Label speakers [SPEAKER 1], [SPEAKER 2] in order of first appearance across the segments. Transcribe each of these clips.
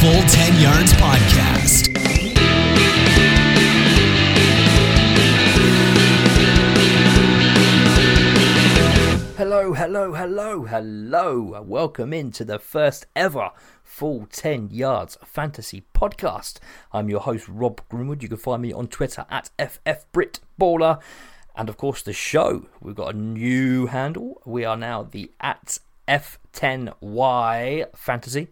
[SPEAKER 1] Full 10 Yards Podcast.
[SPEAKER 2] Hello, hello, hello, hello. Welcome into the first ever Full 10 Yards Fantasy Podcast. I'm your host, Rob Grimwood. You can find me on Twitter at FFBritBaller. And of course, the show. We've got a new handle. We are now the at F10Y Fantasy.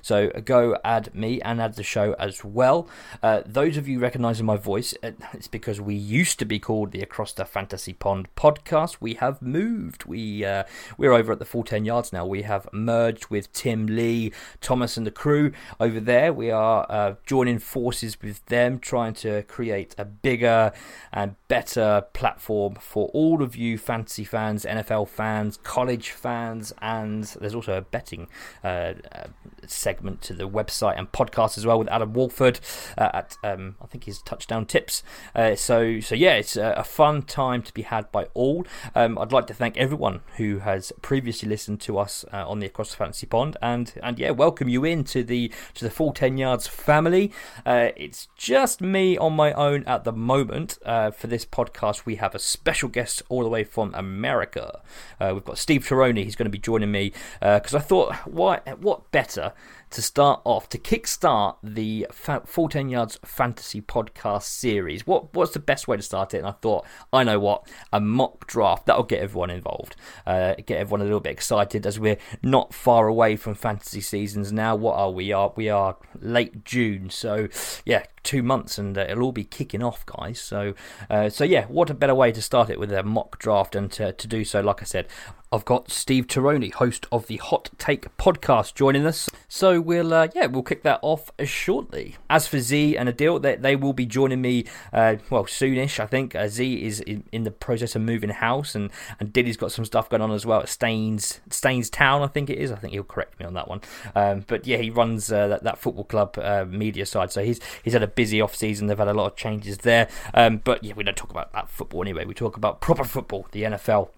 [SPEAKER 2] So go add me and add the show as well. Uh, those of you recognizing my voice, uh, it's because we used to be called the Across the Fantasy Pond podcast. We have moved. We uh, we're over at the full ten yards now. We have merged with Tim Lee, Thomas, and the crew over there. We are uh, joining forces with them, trying to create a bigger and better platform for all of you fantasy fans, NFL fans, college fans, and there's also a betting uh, uh, segment to the website and podcast as well with Adam Walford uh, at um, I think his touchdown tips. Uh, so so yeah, it's a, fun time to be had by all. Um, I'd like to thank everyone who has previously listened to us uh, on the Across the Fantasy Pond and and yeah, welcome you into the to the full ten yards family. Uh, it's just me on my own at the moment for this podcast. We have a special guest all the way from America. we've got Steve Tironi. He's going to be joining me because uh, I thought, why, what better to start off to kickstart the full 10 yards fantasy podcast series? What what's the best way to start it? And i thought i know what a mock draft that'll get everyone involved. Uh, get everyone a little bit excited as we're not far away from fantasy seasons now. What are we? Are we are late june so yeah two months and uh, it'll all be kicking off guys. So uh, so yeah what a better way to start it with a mock draft and to, to do so like i said I've got Steve Tironi, host of the Hot Take podcast, joining us. So we'll uh, yeah we'll kick that off shortly. As for Z and Adil, they, they will be joining me uh, well soonish. I think uh, Z is in, in, the process of moving house, and and Diddy's got some stuff going on as well at Staines Staines Town. I think it is. I think he'll correct me on that one. Um, but yeah, he runs uh, that, that football club uh, media side, so he's he's had a busy off season. They've had a lot of changes there. Um, but yeah, we don't talk about that football anyway. We talk about proper football, the NFL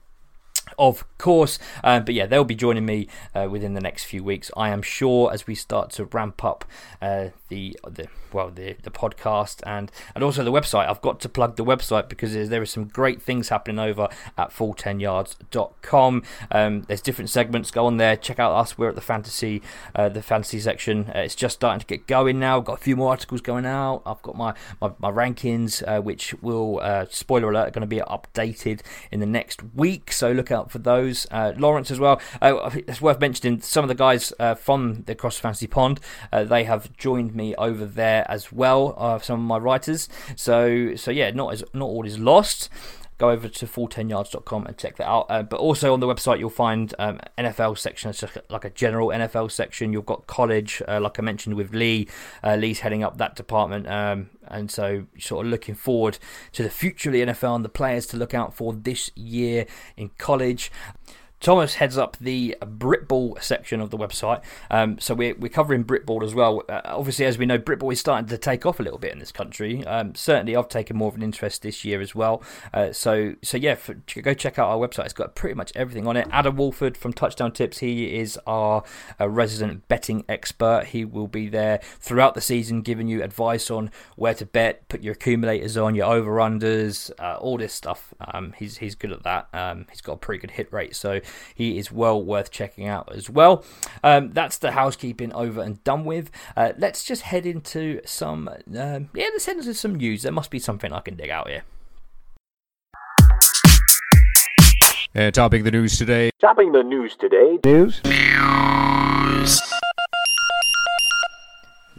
[SPEAKER 2] of course. Uh, but yeah, they'll be joining me uh, within the next few weeks. I am sure as we start to ramp up uh, the the well the the podcast and and also the website. I've got to plug the website because there are some great things happening over at full10yards.com. Um, there's different segments. Go on there, check out us. We're at the fantasy uh, the fantasy section. Uh, it's just starting to get going now. I've Got a few more articles going out. I've got my my, my rankings, which will spoiler alert, are going to be updated in the next week. So look out for those. Uh, Lawrence as well. Uh, it's worth mentioning some of the guys uh, from the Cross Fantasy Pond. They have joined me over there as well. Some of my writers. So so yeah, not as not all is lost go over to full10yards.com and check that out. Uh, but also on the website, you'll find um, NFL section. It's just like a general NFL section. You've got college, uh, like I mentioned with Lee. Uh, Lee's heading up that department. Um, and so, sort of looking forward to the future of the NFL and the players to look out for this year in college. Thomas heads up the Britball section of the website. Um, so we're, we're covering Britball as well. Uh, obviously, as we know, Britball is starting to take off a little bit in this country. Um, certainly, I've taken more of an interest this year as well. Uh, so, so yeah, for, go check out our website. It's got pretty much everything on it. Adam Walford from Touchdown Tips, he is our uh, resident betting expert. He will be there throughout the season giving you advice on where to bet, put your accumulators on, your over unders, uh, all this stuff. Um, he's, he's good at that. Um, he's got a pretty good hit rate. So, he is well worth checking out as well. Um, that's the housekeeping over and done with. Uh, let's just head into some, um, yeah, let's head into some news. There must be something I can dig out here.
[SPEAKER 3] Uh, topping the news today.
[SPEAKER 2] Topping the news today.
[SPEAKER 3] News.
[SPEAKER 2] News.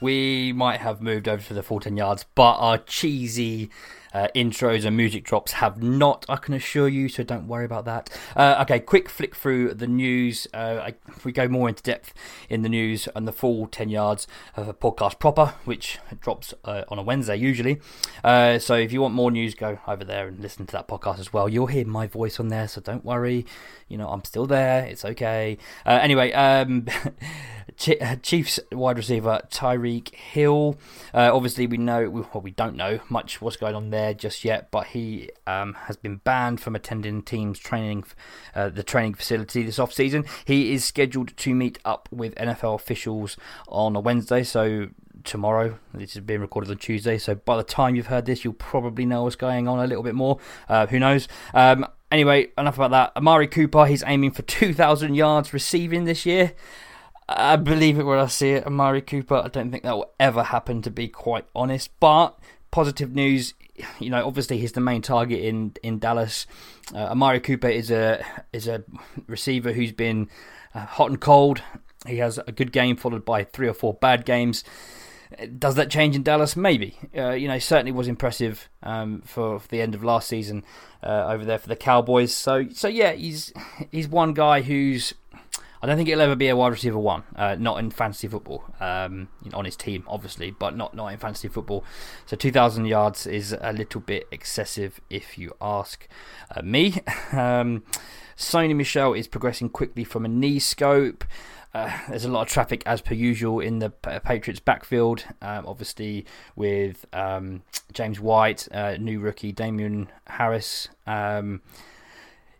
[SPEAKER 2] We might have moved over to the full 10 yards, but our cheesy uh, intros and music drops have not, I can assure you, so don't worry about that. Uh, okay, quick flick through the news. Uh, I, we go more into depth in the news and the full 10 yards of a podcast proper, which drops uh, on a Wednesday usually. Uh, so if you want more news, go over there and listen to that podcast as well. You'll hear my voice on there, so don't worry. You know, I'm still there. It's okay. Uh, anyway, um, Chiefs wide receiver Tyreek Hill. obviously, we know, well, we don't know much what's going on there just yet, but he um, has been banned from attending teams training, uh, the training facility this off season. He is scheduled to meet up with NFL officials on a Wednesday, so tomorrow. This is being recorded on Tuesday, so by the time you've heard this, you'll probably know what's going on a little bit more. Uh, who knows? Um, anyway, enough about that. Amari Cooper, he's aiming for 2,000 yards receiving this year. I believe it when I see it. Amari Cooper, I don't think that will ever happen, to be quite honest. But positive news, you know, obviously he's the main target in in Dallas. Uh, Amari Cooper is a is a receiver who's been uh, hot and cold. He has a good game followed by three or four bad games. Does that change in Dallas? Maybe. Uh, you know, certainly was impressive um, for, for, the end of last season uh, over there for the Cowboys. So, so yeah, he's he's one guy who's I don't think it'll ever be a wide receiver one, uh, not in fantasy football. Um, on his team, obviously, but not not in fantasy football. So 2,000 yards is a little bit excessive, if you ask uh, me. Um, Sony Michel is progressing quickly from a knee scope. Uh, there's a lot of traffic as per usual in the Patriots backfield. Um, obviously, with um, James White, uh, new rookie Damien Harris. Um,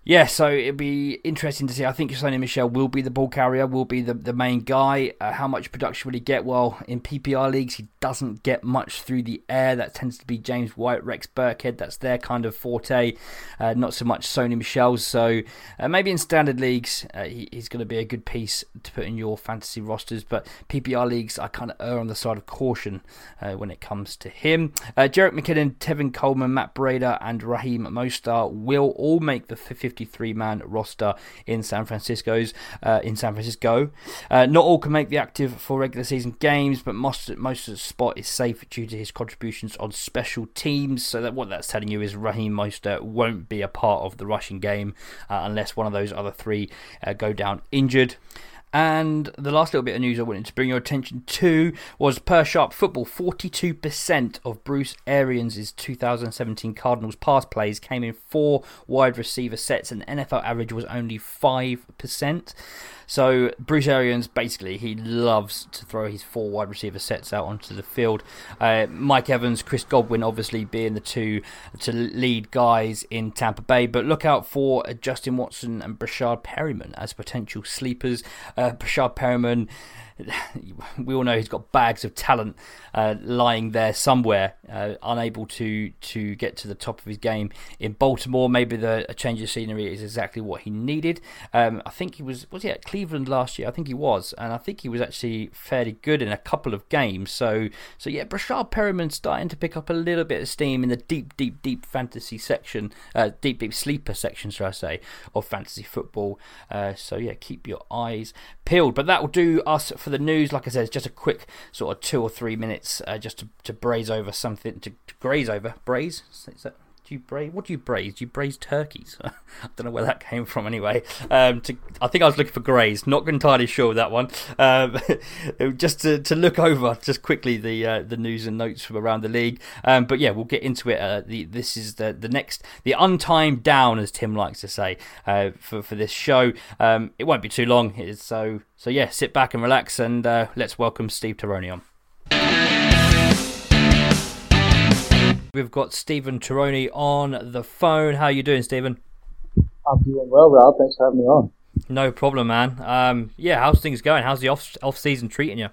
[SPEAKER 2] yeah, so it'll be interesting to see. I think Sony Michel will be the ball carrier, will be the, the main guy. Uh, how much production will he get? Well, in PPR leagues, he doesn't get much through the air. That tends to be James White, Rex Burkhead. That's their kind of forte. Uh, not so much Sony Michel's. So uh, maybe in standard leagues, uh, he, he's going to be a good piece to put in your fantasy rosters. But PPR leagues, I kind of err on the side of caution uh, when it comes to him. Uh, Jerick McKinnon, Tevin Coleman, Matt Breida, and Raheem Mostert will all make the 50 53 man roster in San Francisco's uh, in San Francisco. Uh, not all can make the active for regular season games, but most most of the spot is safe due to his contributions on special teams. So that what that's telling you is Raheem Mostert won't be a part of the rushing game uh, unless one of those other three uh, go down injured. And the last little bit of news I wanted to bring your attention to was per sharp football. 42% of Bruce Arians' 2017 Cardinals pass plays came in four wide receiver sets, and the NFL average was only 5%. So Bruce Arians basically he loves to throw his four wide receiver sets out onto the field. Uh, Mike Evans, Chris Godwin, obviously being the two to lead guys in Tampa Bay, but look out for Justin Watson and Breshad Perriman as potential sleepers. Uh, Breshad Perriman we all know he's got bags of talent uh, lying there somewhere, uh, unable to to get to the top of his game in Baltimore. Maybe the a change of scenery is exactly what he needed. Um, I think he was was he at Cleveland last year? I think he was, and I think he was actually fairly good in a couple of games. So so yeah, Breshad Perriman starting to pick up a little bit of steam in the deep deep deep fantasy section, uh, deep deep sleeper section, should I say, of fantasy football. Uh, so yeah, keep your eyes peeled. But that will do us for the news. Like I said, it's just a quick sort of two or three minutes uh, just to, to braze over something, to, to graze over. Braze? Is that, do you braise? What do you braise? Do you braise turkeys? I don't know where that came from. Anyway, um, to, I think I was looking for graze. Not entirely sure with that one. Um, just to, to look over just quickly the uh, the news and notes from around the league. Um, but yeah, we'll get into it. Uh, the, this is the the next the untimed down, as Tim likes to say, uh, for for this show. Um, it won't be too long. so so yeah, sit back and relax, and uh, let's welcome Steve Tironi on. We've got Stephen Tironi on the phone. How are you doing, Stephen?
[SPEAKER 4] I'm doing well, Rob. Thanks for having me on.
[SPEAKER 2] No problem, man. Um, yeah, how's things going? How's the off off season treating you?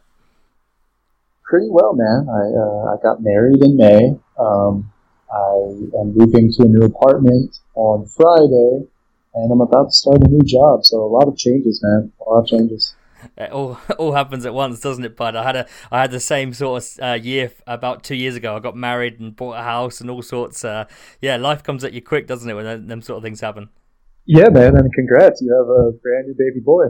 [SPEAKER 4] Pretty well, man. I uh, I got married in May. Um, I am moving to a new apartment on Friday, and I'm about to start a new job. So a lot of changes, man. A lot of changes
[SPEAKER 2] it all all happens at once, doesn't it, bud? I had a I had the same sort of uh, year about two years ago. I got married and bought a house and all sorts. Uh, yeah, life comes at you quick, doesn't it, when them, them sort of things happen?
[SPEAKER 4] Yeah, man, and congrats! You have a brand new baby boy.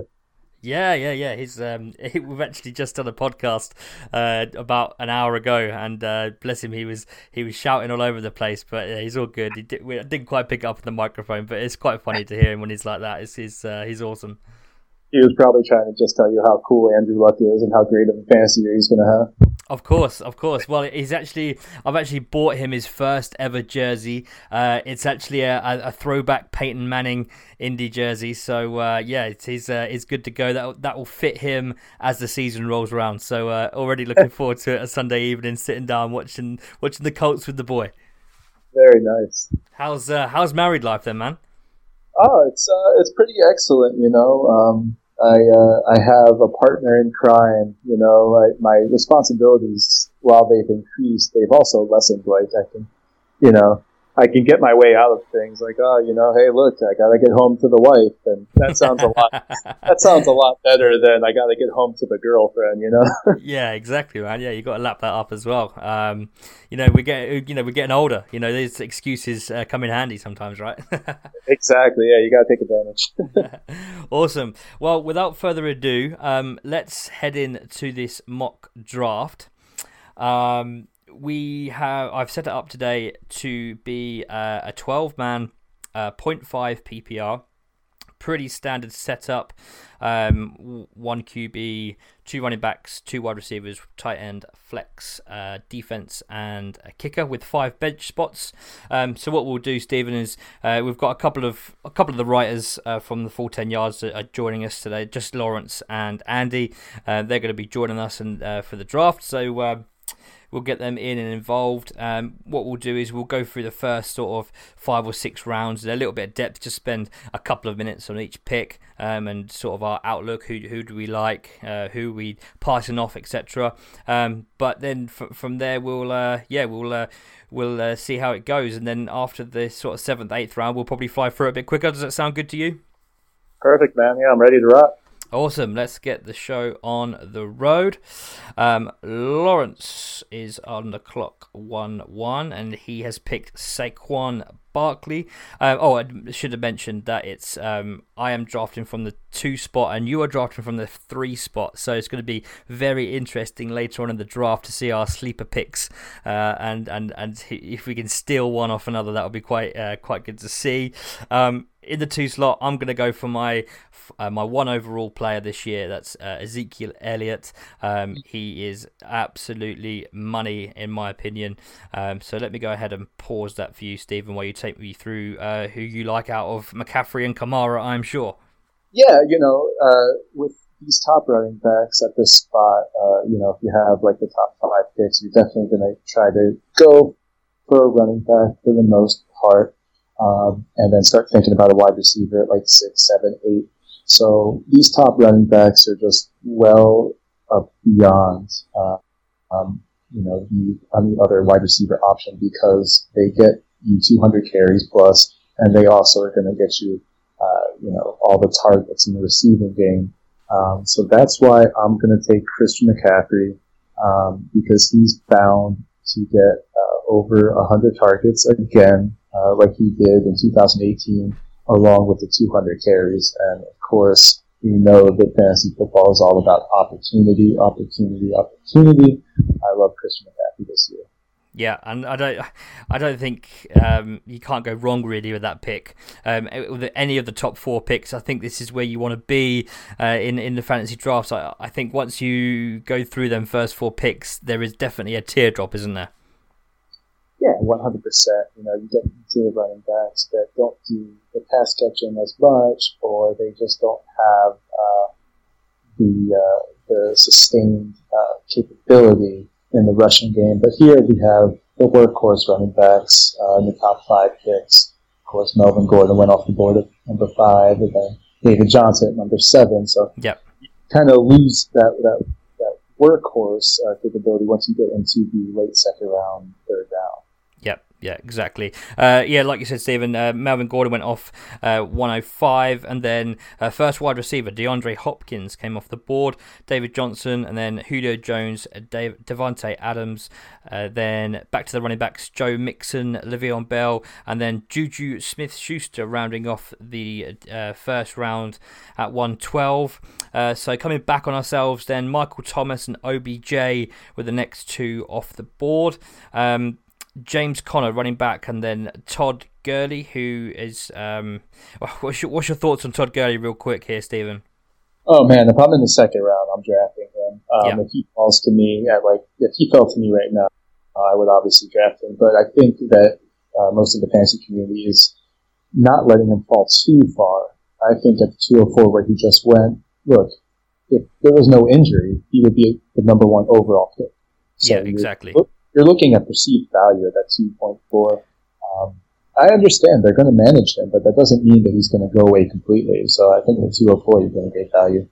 [SPEAKER 2] Yeah, yeah, yeah. He's um, he, we've actually just done a podcast uh, about an hour ago, and uh, bless him, he was he was shouting all over the place, but yeah, he's all good. He did, we didn't quite pick up the microphone, but it's quite funny to hear him when he's like that. It's, he's uh, he's awesome
[SPEAKER 4] he was probably trying to just tell you how cool Andrew Luck is and how great of a fantasy year he's going to have.
[SPEAKER 2] Of course, of course. Well, he's actually I've actually bought him his first ever jersey. Uh, it's actually a, a, throwback Peyton Manning Indy jersey. So uh, yeah, it's he's uh, it's good to go. That that will fit him as the season rolls around. So uh, already looking forward to it. A Sunday evening, sitting down watching watching the Colts with the boy.
[SPEAKER 4] Very nice.
[SPEAKER 2] How's uh, how's married life then, man?
[SPEAKER 4] Oh, it's uh, it's pretty excellent. You know, um, I uh, I have a partner in crime. You know, like my responsibilities, while they've increased, they've also lessened. Like I can, you know, I can get my way out of things. Like, oh, you know, hey, look, I gotta get home to the wife, and that sounds a lot. that sounds a lot better than I gotta get home to the girlfriend. You know?
[SPEAKER 2] yeah, exactly, man. Yeah, you got to lap that up as well. Um, you know, we get, you know, we're getting older. You know, these excuses uh, come in handy sometimes, right?
[SPEAKER 4] exactly. Yeah, you gotta take advantage.
[SPEAKER 2] awesome. Well, without further ado, um, let's head in to this mock draft. Um, we have I've set it up today to be uh, a 12 man uh, 0.5 PPR. Pretty standard setup. Um, one QB, two running backs, two wide receivers, tight end, flex, uh, defense, and a kicker with five bench spots. Um, so what we'll do, Stephen, is uh, we've got a couple of a couple of the writers uh, from the full ten yards that are joining us today. Just Lawrence and Andy. Uh, they're going to be joining us and uh, for the draft. So um, We'll get them in and involved. Um, what we'll do is we'll go through the first sort of five or six rounds, a little bit of depth, just spend a couple of minutes on each pick um, and sort of our outlook. Who who do we like? Uh, who we passing off, etc. Um, but then from there we'll uh, yeah we'll. Uh, we'll uh, see how it goes, and then after the sort of seventh, eighth round, we'll probably fly through a bit quicker. Does that sound good to you?
[SPEAKER 4] Perfect, man. Yeah, I'm ready to rock.
[SPEAKER 2] Awesome. Let's get the show on the road. Um, Lawrence is on the clock 1 1, and he has picked Saquon Barkley. Um, oh, I should have mentioned that it's um, I am drafting from the two spot, and you are drafting from the three spot. So it's going to be very interesting later on in the draft to see our sleeper picks, uh, and and and if we can steal one off another, that would be quite uh, quite good to see. Um, in the two slot, I'm going to go for my uh, my one overall player this year. That's uh, Ezekiel Elliott. Um, he is absolutely money in my opinion. Um, so let me go ahead and pause that for you, Stephen, while you take me through uh, who you like out of McCaffrey and Kamara. I'm sure.
[SPEAKER 4] Yeah, you know, uh, with these top running backs at this spot, uh, you know, if you have like the top five picks, you're definitely going to try to go for a running back for the most part um, and then start thinking about a wide receiver at like six, seven, eight. So these top running backs are just well up beyond, uh, um, you know, the any other wide receiver option because they get you 200 carries plus, and they also are going to get you, uh, you know, all the targets in the receiving game. Um, so that's why I'm going to take Christian McCaffrey um, because he's bound to get uh, over 100 targets again uh, like he did in 2018, along with the 200 carries. And of course, we know that fantasy football is all about opportunity, opportunity, opportunity. I love Christian McCaffrey this year.
[SPEAKER 2] Yeah, and I don't, I don't think um, you can't go wrong really with that pick. Um, with any of the top four picks, I think this is where you want to be uh, in in the fantasy drafts. I, I think once you go through them first four picks, there is definitely a teardrop, isn't there?
[SPEAKER 4] Yeah, 100%. You know, you get into running backs that don't do the pass catching as much, or they just don't have uh, the uh, the sustained uh, capability in the rushing game. But here we have the workhorse running backs uh, in the top five picks. Of course, Melvin Gordon went off the board at number five, and then David Johnson at number seven. So
[SPEAKER 2] yep.
[SPEAKER 4] you kind of lose that that that workhorse uh, capability once you get into the late second round, third round.
[SPEAKER 2] Yeah, exactly. Uh, yeah, like you said, Stephen, uh, Melvin Gordon went off uh, 105, and then uh, first wide receiver DeAndre Hopkins came off the board. David Johnson, and then Julio Jones, uh, Dave, Davante Adams. Uh, then back to the running backs: Joe Mixon, Le'Veon Bell, and then Juju Smith-Schuster rounding off the first round at 112. so coming back on ourselves, then Michael Thomas and OBJ were the next two off the board. Um, James Conner, running back, and then Todd Gurley, who is. Um, what's, your, what's your thoughts on Todd Gurley, real quick here, Stephen?
[SPEAKER 4] Oh man, if I'm in the second round, I'm drafting him. Um, yeah. If he falls to me at like, if he fell to me right now, uh, I would obviously draft him. But I think that uh, most of the fantasy community is not letting him fall too far. I think at the 204 where he just went, look, if there was no injury, he would be the number one overall pick.
[SPEAKER 2] So yeah, exactly.
[SPEAKER 4] Look, you're looking at perceived value at that 2.4. Um, I understand they're going to manage him, but that doesn't mean that he's going to go away completely. So I think the 204 you're getting great value.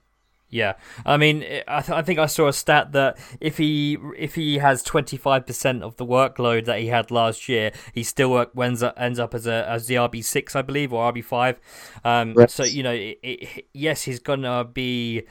[SPEAKER 2] Yeah, I mean, I, th- I think I saw a stat that if he if he has twenty five percent of the workload that he had last year, he still ends up ends up as a as the RB six, I believe, or RB five. Um, right. So you know, it, it, yes, he's gonna be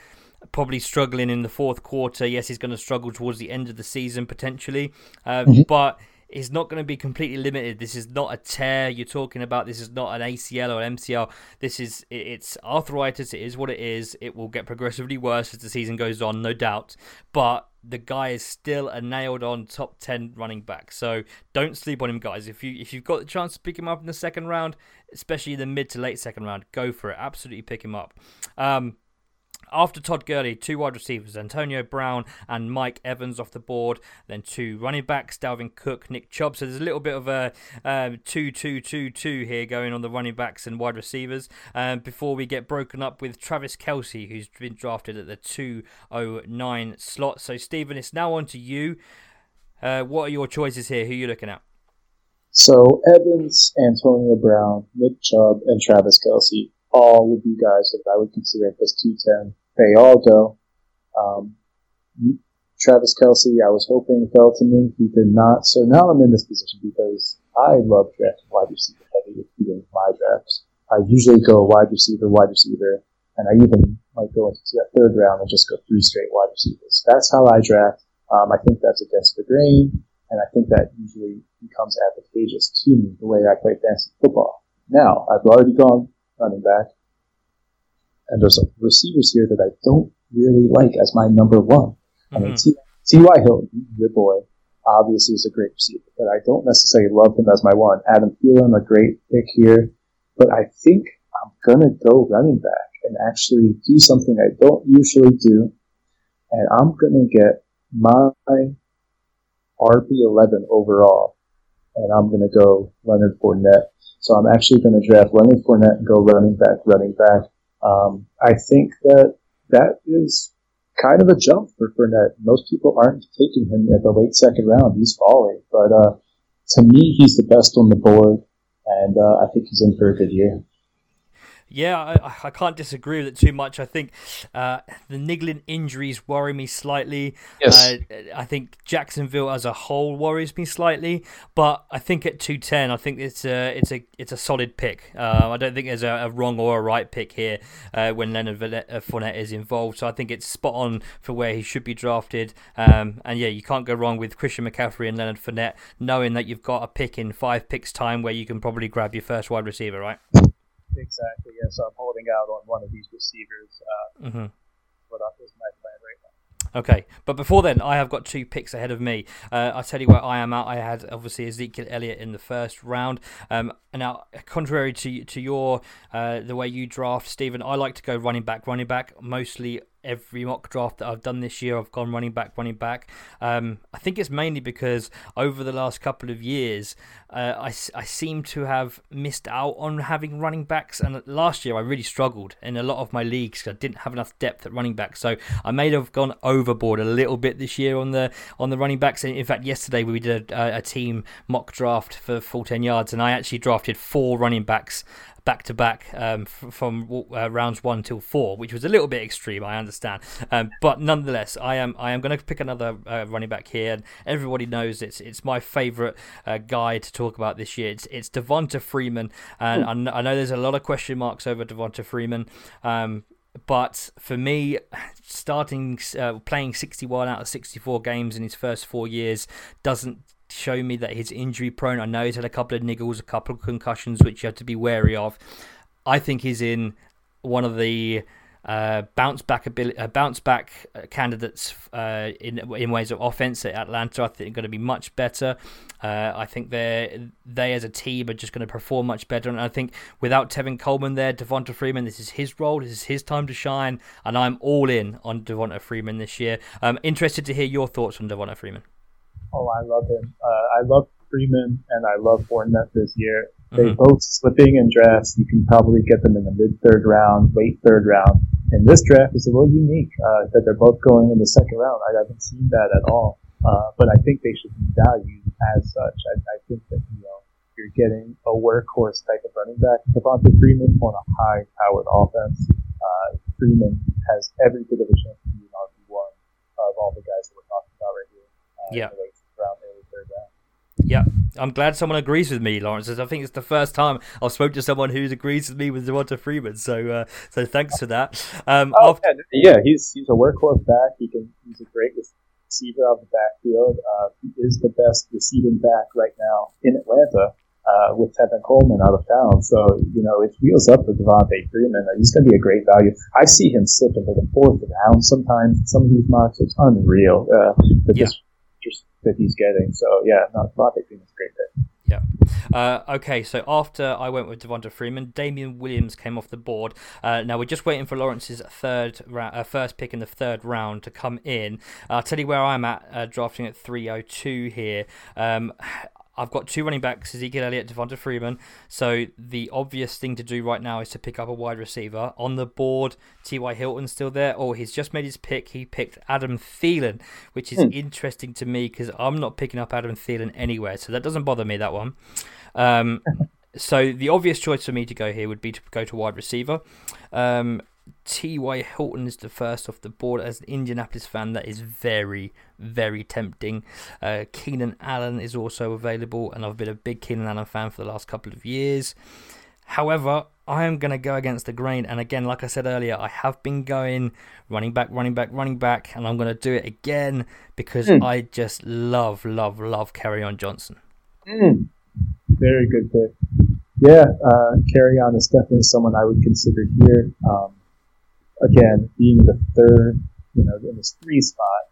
[SPEAKER 2] probably struggling in the fourth quarter. Yes, he's going to struggle towards the end of the season potentially, um, mm-hmm. but is not going to be completely limited. This is not a tear you're talking about. This is not an ACL or an MCL. This is it's arthritis. It is what it is. It will get progressively worse as the season goes on, no doubt. But the guy is still a nailed on top 10 running back. So don't sleep on him guys. If you if you've got the chance to pick him up in the second round, especially the mid to late second round, go for it. Absolutely pick him up. Um, after Todd Gurley, two wide receivers, Antonio Brown and Mike Evans off the board. Then two running backs, Dalvin Cook, Nick Chubb. So there's a little bit of a um, 2 2 2 2 here going on the running backs and wide receivers um, before we get broken up with Travis Kelce, who's been drafted at the 209 slot. So, Stephen, it's now on to you. Uh, what are your choices here? Who are you looking at?
[SPEAKER 4] So, Evans, Antonio Brown, Nick Chubb, and Travis Kelce all would be guys that I would consider at this 210 they all go. Um, Travis Kelce, I was hoping fell to me. He did not. So now I'm in this position because I love drafting wide receiver heavy in my drafts. I usually go wide receiver, wide receiver, and I even might go into that third round and just go three straight wide receivers. That's how I draft. Um, I think that's against the grain, and I think that usually becomes advantageous to me the way I play fantasy football. Now, I've already gone running back. And there's receivers here that I don't really like as my number one. Mm-hmm. I mean, mm-hmm. T.Y. Hilton, your boy, obviously is a great receiver, but I don't necessarily love him as my one. Adam Thielen, a great pick here, but I think I'm gonna go running back and actually do something I don't usually do, and I'm gonna get my RB11 overall, and I'm gonna go Leonard Fournette. So I'm actually gonna draft Leonard Fournette and go running back, running back. Um, I think that that is kind of a jump for Fournette. Most people aren't taking him at the late second round. He's falling, but uh, to me, he's the best on the board, and uh, I think he's in for a good year.
[SPEAKER 2] Yeah, I, I can't disagree with it too much. I think uh, the niggling injuries worry me slightly.
[SPEAKER 4] Yes.
[SPEAKER 2] Uh, I think Jacksonville as a whole worries me slightly, but I think at two ten, I think it's a it's a it's a solid pick. Uh, I don't think there's a, a, wrong or a right pick here uh, when Leonard uh, Fournette is involved. So I think it's spot on for where he should be drafted. Um, and yeah, you can't go wrong with Christian McCaffrey and Leonard Fournette, knowing that you've got a pick in five picks time where you can probably grab your first wide receiver, right?
[SPEAKER 4] Exactly. Yeah. So I'm holding out on one of these receivers. Uh, mm-hmm. What is my plan right now?
[SPEAKER 2] Okay, but before then, I have got two picks ahead of me. Uh, I'll tell you where I am at. I had obviously Ezekiel Elliott in the first round. Um, now, contrary to to your uh, the way you draft, Stephen, I like to go running back, running back, mostly every mock draft that I've done this year, I've gone running back, running back. Um, I think it's mainly because over the last couple of years, uh, I, I seem to have missed out on having running backs. And last year, I really struggled in a lot of my leagues I didn't have enough depth at running back. So I may have gone overboard a little bit this year on the on the running backs. In fact, yesterday we did a, a team mock draft for full 10 yards, and I actually drafted four running backs back to back from uh, rounds one till four, which was a little bit extreme, I understand. Um, but nonetheless, I am I am going to pick another uh, running back here, and everybody knows it's it's my favourite uh, guy to talk about this year. It's it's Devonta Freeman, and I, I know there's a lot of question marks over Devonta Freeman. Um, but for me, starting uh, playing 61 out of 64 games in his first four years doesn't show me that he's injury prone. I know he's had a couple of niggles, a couple of concussions, which you have to be wary of. I think he's in one of the uh, bounce back ability, uh, bounce back uh, candidates uh, in in ways of offense at Atlanta. I think going to be much better. Uh, I think they they as a team are just going to perform much better. And I think without Tevin Coleman there, Devonta Freeman, this is his role. This is his time to shine, and I'm all in on Devonta Freeman this year. I'm interested to hear your thoughts on Devonta Freeman.
[SPEAKER 4] Oh, I love him. Uh, I love Freeman and I love Fournette this year. They mm-hmm. both slipping in drafts. You can probably get them in the mid third round, late third round. And this draft is a little unique uh, that they're both going in the second round. I haven't seen that at all. Uh, but I think they should be valued as such. I, I think that you know you're getting a workhorse type of running back. Devonta Freeman on a high-powered offense. Uh, Freeman has every bit of a chance to be an RB one of all the guys that we're talking about right here. Uh,
[SPEAKER 2] Yeah.
[SPEAKER 4] In the late round, early third round.
[SPEAKER 2] Yeah, I'm glad someone agrees with me, Lawrence. I think it's the first time I've spoke to someone who agrees with me with Devonta Freeman. So, uh, so thanks for that. Um,
[SPEAKER 4] Oh,
[SPEAKER 2] after-
[SPEAKER 4] yeah, yeah, he's he's a workhorse back. He can he's a great receiver out of the backfield. Uh, he is the best receiving back right now in Atlanta. Uh, with Tevin Coleman out of town, so you know it wheels up for Devonta Freeman. Uh, He's going to be a great value. I see him slip into the fourth round sometimes. Some of these mocks, it's unreal. Uh,
[SPEAKER 2] Yeah.
[SPEAKER 4] just that he's getting. So yeah, no, Devonta Freeman's a great pick.
[SPEAKER 2] Uh, okay, so after I went with Devonta Freeman, Damien Williams came off the board. Uh, now we're just waiting for Lawrence's third uh, first pick in the third round to come in. I'll tell you where I'm at, uh, drafting at 302 here. Um, I've got two running backs, Ezekiel Elliott, Devonta Freeman. So the obvious thing to do right now is to pick up a wide receiver. On the board, T.Y. Hilton's still there. Oh, he's just made his pick. He picked Adam Thielen, which is interesting to me because I'm not picking up Adam Thielen anywhere. So that doesn't bother me, that one. Um, so the obvious choice for me to go here would be to go to wide receiver. Um, T.Y. Hilton is the first off the board. As an Indianapolis fan, that is very, very tempting. Uh, Keenan Allen is also available, and I've been a big Keenan Allen fan for the last couple of years. However, I am going to go against the grain, and again, like I said earlier, I have been going running back, running back, running back, and I'm going to do it again because I just love, love, love Kerryon Johnson.
[SPEAKER 4] Mm. Very good pick. Yeah, uh, Kerryon is definitely someone I would consider here. Um, again, being the third, you know, in this three spot,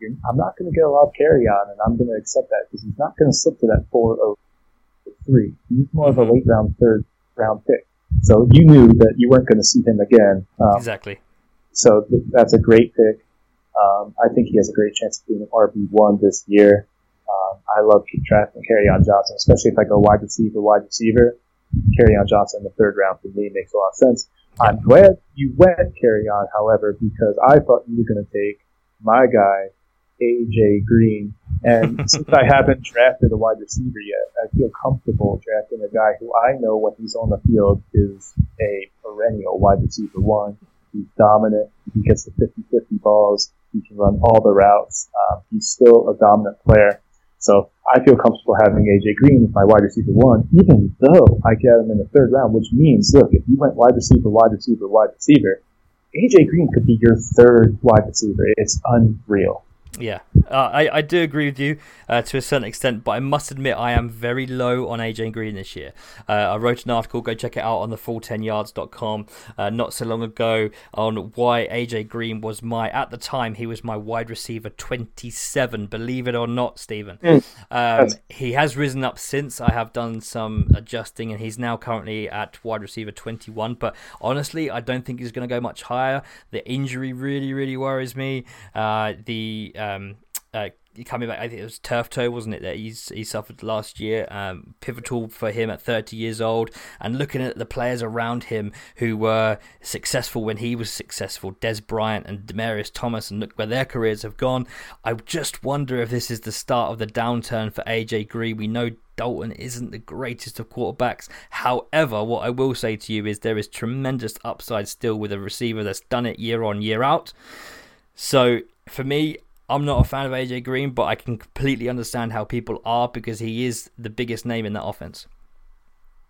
[SPEAKER 4] you're, I'm not going to get a lot of Kerryon, and I'm going to accept that because he's not going to slip to that 403. He's more of a late round, third round pick. So you knew that you weren't going to see him again. Um,
[SPEAKER 2] Exactly.
[SPEAKER 4] so th- that's a great pick. Um, I think he has a great chance of being an RB1 this year. Um, I love keep drafting Kerryon Johnson, especially if I go wide receiver, wide receiver. Kerryon Johnson in the third round for me makes a lot of sense. I'm glad you went Kerryon, however, because I thought you were going to take my guy, AJ Green. And since I haven't drafted a wide receiver yet, I feel comfortable drafting a guy who I know when he's on the field is a perennial wide receiver one. He's dominant. He gets the 50-50 balls. He can run all the routes. Um, he's still a dominant player. So I feel comfortable having AJ Green as my wide receiver one, even though I get him in the third round, which means, look, if you went wide receiver, wide receiver, wide receiver, AJ Green could be your third wide receiver. It's unreal.
[SPEAKER 2] Yeah, uh, I, I do agree with you uh, to a certain extent, but I must admit I am very low on AJ Green this year. Uh, I wrote an article, go check it out on the full10yards.com uh, not so long ago on why AJ Green was my, at the time, he was my wide receiver 27, believe it or not, Stephen. Um, he has risen up since. I have done some adjusting and he's now currently at wide receiver 21, but honestly, I don't think he's going to go much higher. The injury really, really worries me. Uh, the um, uh, coming back, I think it was turf toe, wasn't it? That he's he suffered last year. Um, pivotal for him at 30 years old, and looking at the players around him who were successful when he was successful, Dez Bryant and Demaryius Thomas, and look where their careers have gone. I just wonder if this is the start of the downturn for AJ Green. We know Dalton isn't the greatest of quarterbacks. However, what I will say to you is there is tremendous upside still with a receiver that's done it year on, year out. So for me, I'm not a fan of AJ Green, but I can completely understand how people are because he is the biggest name in that offense.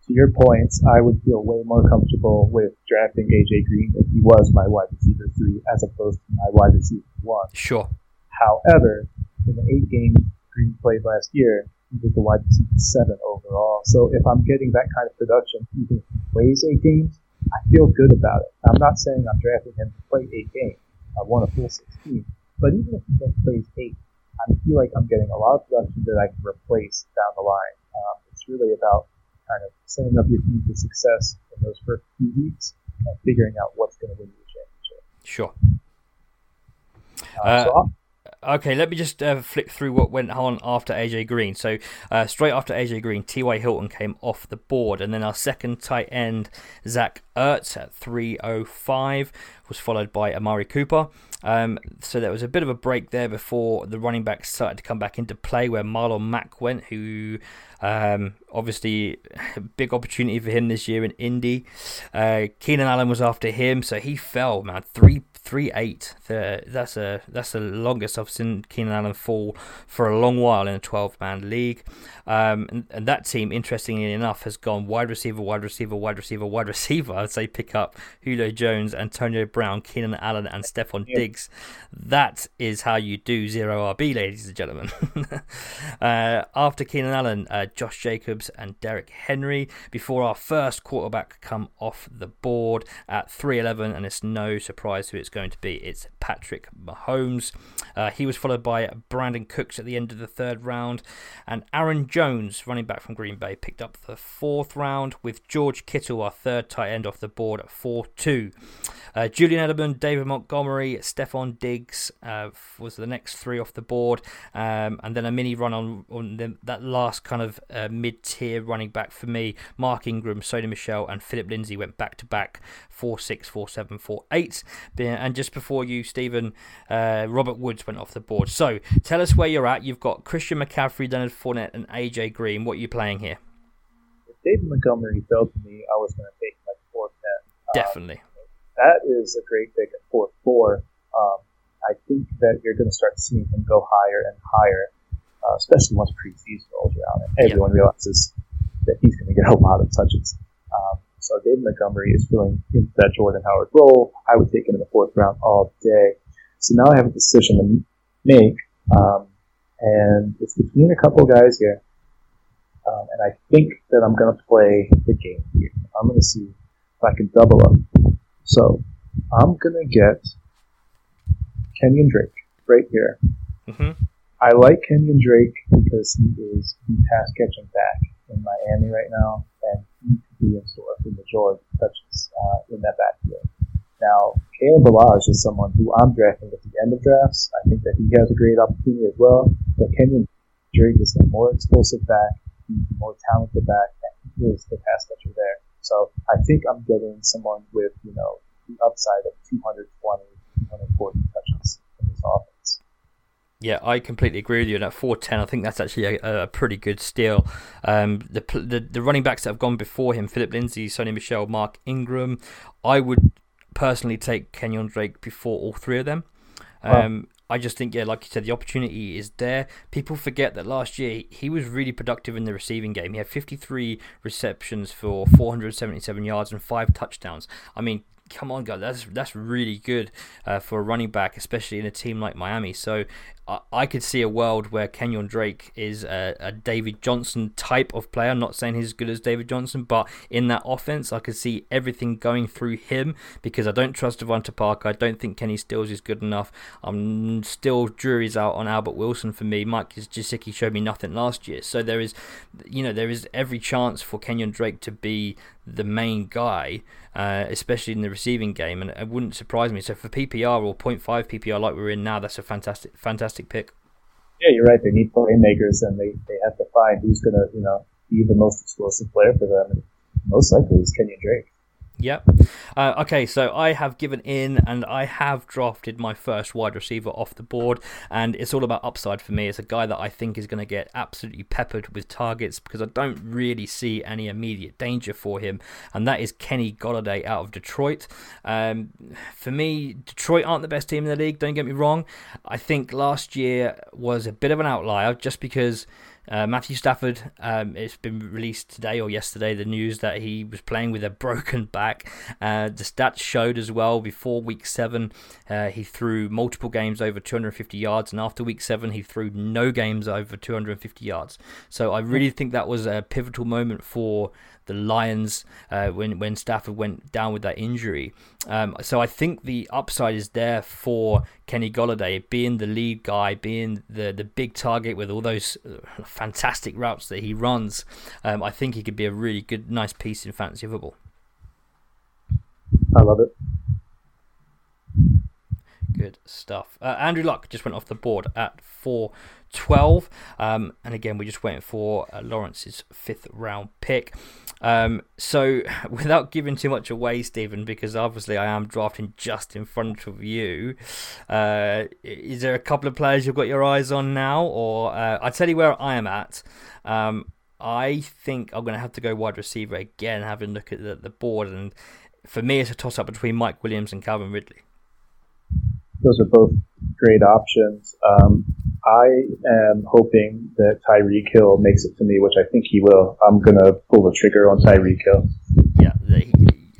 [SPEAKER 4] To your points, I would feel way more comfortable with drafting AJ Green if he was my wide receiver three as opposed to my wide receiver one.
[SPEAKER 2] Sure.
[SPEAKER 4] However, in the eight games Green played last year, he was the wide receiver seven overall. So if I'm getting that kind of production, even if he plays eight games, I feel good about it. I'm not saying I'm drafting him to play eight games. I want a full 16. But even if he just plays eight, I feel like I'm getting a lot of production that I can replace down the line. Um, it's really about kind of setting up your team for success in those first few weeks and figuring out what's going to win you the championship.
[SPEAKER 2] Sure.
[SPEAKER 4] Uh,
[SPEAKER 2] Uh,
[SPEAKER 4] so
[SPEAKER 2] Okay, let me just uh, flick through what went on after AJ Green. So, uh, straight after AJ Green, T.Y. Hilton came off the board, and then our second tight end, Zach Ertz, at 305, was followed by Amari Cooper. Um, so there was a bit of a break there before the running backs started to come back into play, where Marlon Mack went, who um, obviously big opportunity for him this year in Indy. Uh, Keenan Allen was after him, so he fell, man, three three eight. That's a that's the longest I've seen Keenan Allen fall for a long while in a twelve man league. Um, and, and, that team, interestingly enough, has gone wide receiver, wide receiver, wide receiver, wide receiver. I'd say pick up Julio Jones, Antonio Brown, Keenan Allen, and Stefon yeah. Diggs. That is how you do zero RB, ladies and gentlemen. uh, after Keenan Allen, uh, Josh Jacobs and Derrick Henry. Before our first quarterback come off the board at 3-11, and it's no surprise who it's going to be. It's Patrick Mahomes. Uh, he was followed by Brandin Cooks at the end of the third round, and Aaron Jones, running back from Green Bay, picked up the fourth round with George Kittle, our third tight end, off the board at 4 2. Uh, Julian Edelman, David Montgomery, Stefon Diggs uh, was the next three off the board, um, and then a mini run on, on the, that last kind of uh, mid tier running back for me. Mark Ingram, Sony Michel, and Phillip Lindsay went back to back 4 6, 4 7, 4 8. And just before you, Stephen, uh, Robert Woods went off the board. So tell us where you're at. You've got Christian McCaffrey, Leonard Fournette, and AJ Green. What are you playing here?
[SPEAKER 4] If David Montgomery fell to me, I was going to take at 4
[SPEAKER 2] 10. Definitely. Um,
[SPEAKER 4] that is a great pick at 4 4. Um, I think that you're going to start seeing him go higher and higher, uh, especially once preseason rolls around and everyone yeah. realizes that he's going to get a lot of touches. Um, so David Montgomery is filling into that Jordan Howard role. I would take him in the fourth round all day. So now I have a decision to make, um, and it's between a couple of guys here. Um, and I think that I'm going to play the game here. I'm going to see if I can double up so I'm gonna get Kenyon Drake right here.
[SPEAKER 2] Mm-hmm.
[SPEAKER 4] I like Kenyon Drake because he is the pass catching back in Miami right now, and he in store for majority touches uh, in that backfield. Now, Kalen Ballage is someone who I'm drafting at the end of drafts. I think that he has a great opportunity as well. But Kenyon Drake is a more explosive back, he's a more talented back, and he is the pass catcher there. So I think I'm getting someone with, you know, the upside of 220, 240 touches.
[SPEAKER 2] Yeah, I completely agree with you. And at 410, I think that's actually a, a pretty good steal. Um, the, the the running backs that have gone before him, Phillip Lindsay, Sony Michel, Mark Ingram, I would personally take Kenyon Drake before all three of them. Um, I just think, yeah, like you said, the opportunity is there. People forget that last year he was really productive in the receiving game. He had 53 receptions for 477 yards and five touchdowns. I mean, come on, guys, that's that's really good uh, for a running back, especially in a team like Miami. So I, I could see a world where Kenyon Drake is a, a, David Johnson type of player. I'm not saying he's as good as David Johnson, but in that offense, I could see everything going through him because I don't trust DeVante Parker. I don't think Kenny Stills is good enough. I'm still jury's out on Albert Wilson for me. Mike Gesicki showed me nothing last year, so there is, you know, there is every chance for Kenyon Drake to be the main guy, uh, especially in the receiving game, and it wouldn't surprise me. So for PPR or 0.5 PPR like we're in now, that's a fantastic, fantastic pick.
[SPEAKER 4] Yeah, you're right. They need playmakers, and they, they have to find who's going to, you know, be the most explosive player for them. And most likely is Kenyon Drake.
[SPEAKER 2] Yep. Uh, okay, so I have given in and I have drafted my first wide receiver off the board, and it's all about upside for me. It's a guy that I think is going to get absolutely peppered with targets because I don't really see any immediate danger for him, and that is Kenny Golladay out of Detroit. Um, for me, Detroit aren't the best team in the league, don't get me wrong. I think last year was a bit of an outlier just because uh, Matthew Stafford, um, it's been released today or yesterday, the news that he was playing with a broken back. Uh, the stats showed as well before week seven, uh, he threw multiple games over 250 yards, and after week seven, he threw no games over 250 yards. So I really think that was a pivotal moment for the Lions uh, when when Stafford went down with that injury. Um, so I think the upside is there for Kenny Golladay being the lead guy, being the the big target with all those uh, fantastic routes that he runs. Um, I think he could be a really good, nice piece in fantasy football.
[SPEAKER 4] I love it.
[SPEAKER 2] Good stuff. Uh, Andrew Luck just went off the board at 412. Um, and again, we're just waiting for uh, Lawrence's fifth round pick. Um, so, without giving too much away, Stephen, because obviously I am drafting just in front of you, uh, is there a couple of players you've got your eyes on now? Or uh, I'll tell you where I am at. Um, I think I'm going to have to go wide receiver again, having a look at the, the board. And for me, it's a toss up between Mike Williams and Calvin Ridley.
[SPEAKER 4] Those are both great options. Um, I am hoping that Tyreek Hill makes it to me, which I think he will. I'm going to pull the trigger on Tyreek Hill.
[SPEAKER 2] Yeah,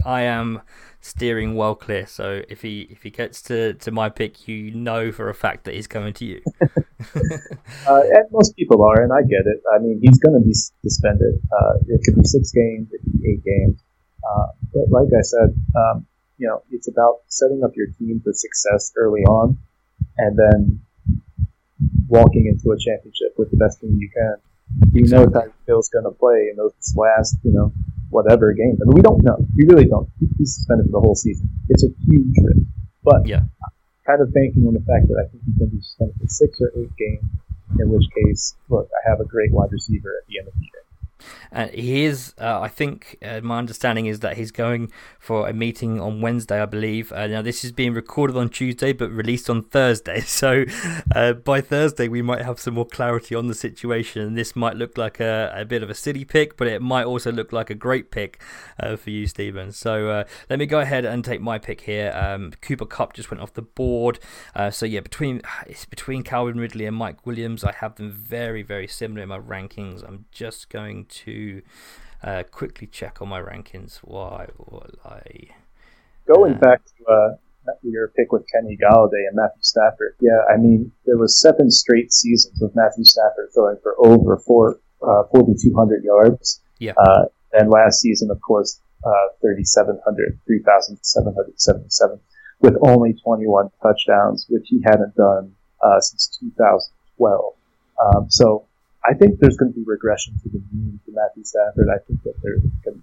[SPEAKER 2] I am steering well clear. So if he if he gets to, to my pick, you know for a fact that he's coming to you.
[SPEAKER 4] uh, and most people are, and I get it. I mean, he's going to be suspended. Uh, it could be six games, it could be eight games. Uh, but like I said, um, you know, it's about setting up your team for success early on, and then walking into a championship with the best team you can. You exactly. know Tyreek Hill's going to play in those last, you know, whatever games. I mean, we don't know. We really don't. He's suspended for the whole season. It's a huge risk. But
[SPEAKER 2] yeah.
[SPEAKER 4] kind of banking on the fact that I think he's going to be suspended for six or eight games, in which case, look, I have a great wide receiver at the end of the year.
[SPEAKER 2] And he is, uh, I think, uh, my understanding is that he's going for a meeting on Wednesday, I believe. Uh, now, this is being recorded on Tuesday but released on Thursday. So uh, by Thursday, we might have some more clarity on the situation. This might look like a, a bit of a city pick, but it might also look like a great pick uh, for you, Stephen. So uh, let me go ahead and take my pick here. Um, Cooper Kupp just went off the board. so yeah, between it's between Calvin Ridley and Mike Williams, I have them very, very similar in my rankings. I'm just going to uh, quickly check on my rankings. Why will I?
[SPEAKER 4] Going back to uh, your pick with Kenny Golladay and Matthew Stafford, yeah, I mean there was seven straight seasons of Matthew Stafford throwing for over four, uh, 4,200 yards.
[SPEAKER 2] Yeah.
[SPEAKER 4] Uh, and last season, of course, uh, 3,700, 3,777, with only 21 touchdowns, which he hadn't done uh, since 2012. Um, so I think there's going to be regression to the mean for Matthew Stafford. I think that there's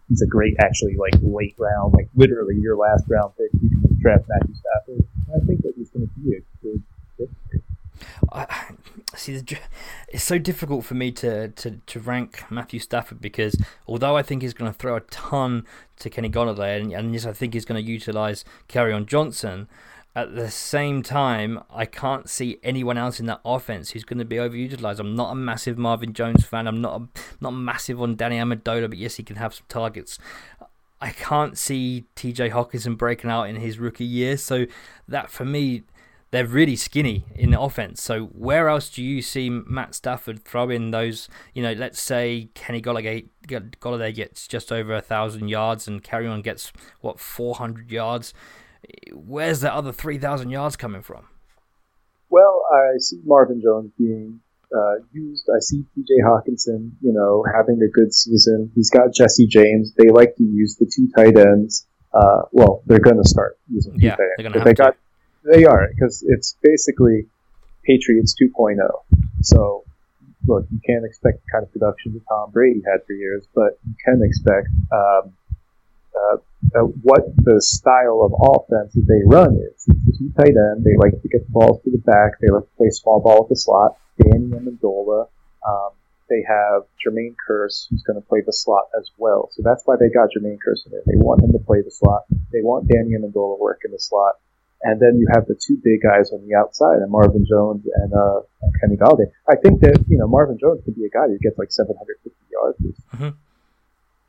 [SPEAKER 4] he's a great, actually, like late round, like literally your last round pick. You can draft Matthew Stafford. I think that he's going to be a good pick.
[SPEAKER 2] I see. It's so difficult for me to, to, to rank Matthew Stafford because although I think he's going to throw a ton to Kenny Golladay, and, and yes, I think he's going to utilize Kerryon Johnson at the same time, I can't see anyone else in that offense who's going to be overutilized. I'm not a massive Marvin Jones fan. I'm not a, not massive on Danny Amendola, but yes, he can have some targets. I can't see TJ Hockenson breaking out in his rookie year. So that for me, they're really skinny in the offense. So where else do you see Matt Stafford throw in those? You know, let's say Kenny Golladay, Golladay gets just over a thousand yards and Kerryon gets what 400 yards where's that other 3,000 yards coming from?
[SPEAKER 4] Well, I see Marvin Jones being uh, used. I see TJ Hockenson, you know, having a good season. He's got Jesse James. They like to use the two tight ends. Uh, well, they're going to start using two
[SPEAKER 2] yeah,
[SPEAKER 4] tight
[SPEAKER 2] ends. They're they got,
[SPEAKER 4] to. They are, because it's basically Patriots 2.0. So, look, you can't expect the kind of production that Tom Brady had for years, but you can expect um, uh, uh, what the style of offense that they run is. It's two tight end. They like to get the balls to the back. They like to play small ball at the slot. Danny Amendola. Um, they have Jermaine Kearse, who's going to play the slot as well. So that's why they got Jermaine Kearse in there. They want him to play the slot. They want Danny Amendola work in the slot. And then you have the two big guys on the outside, and Marvin Jones and, uh, and Kenny Golladay. I think that, you know, Marvin Jones could be a guy who gets like 750 yards. Mm-hmm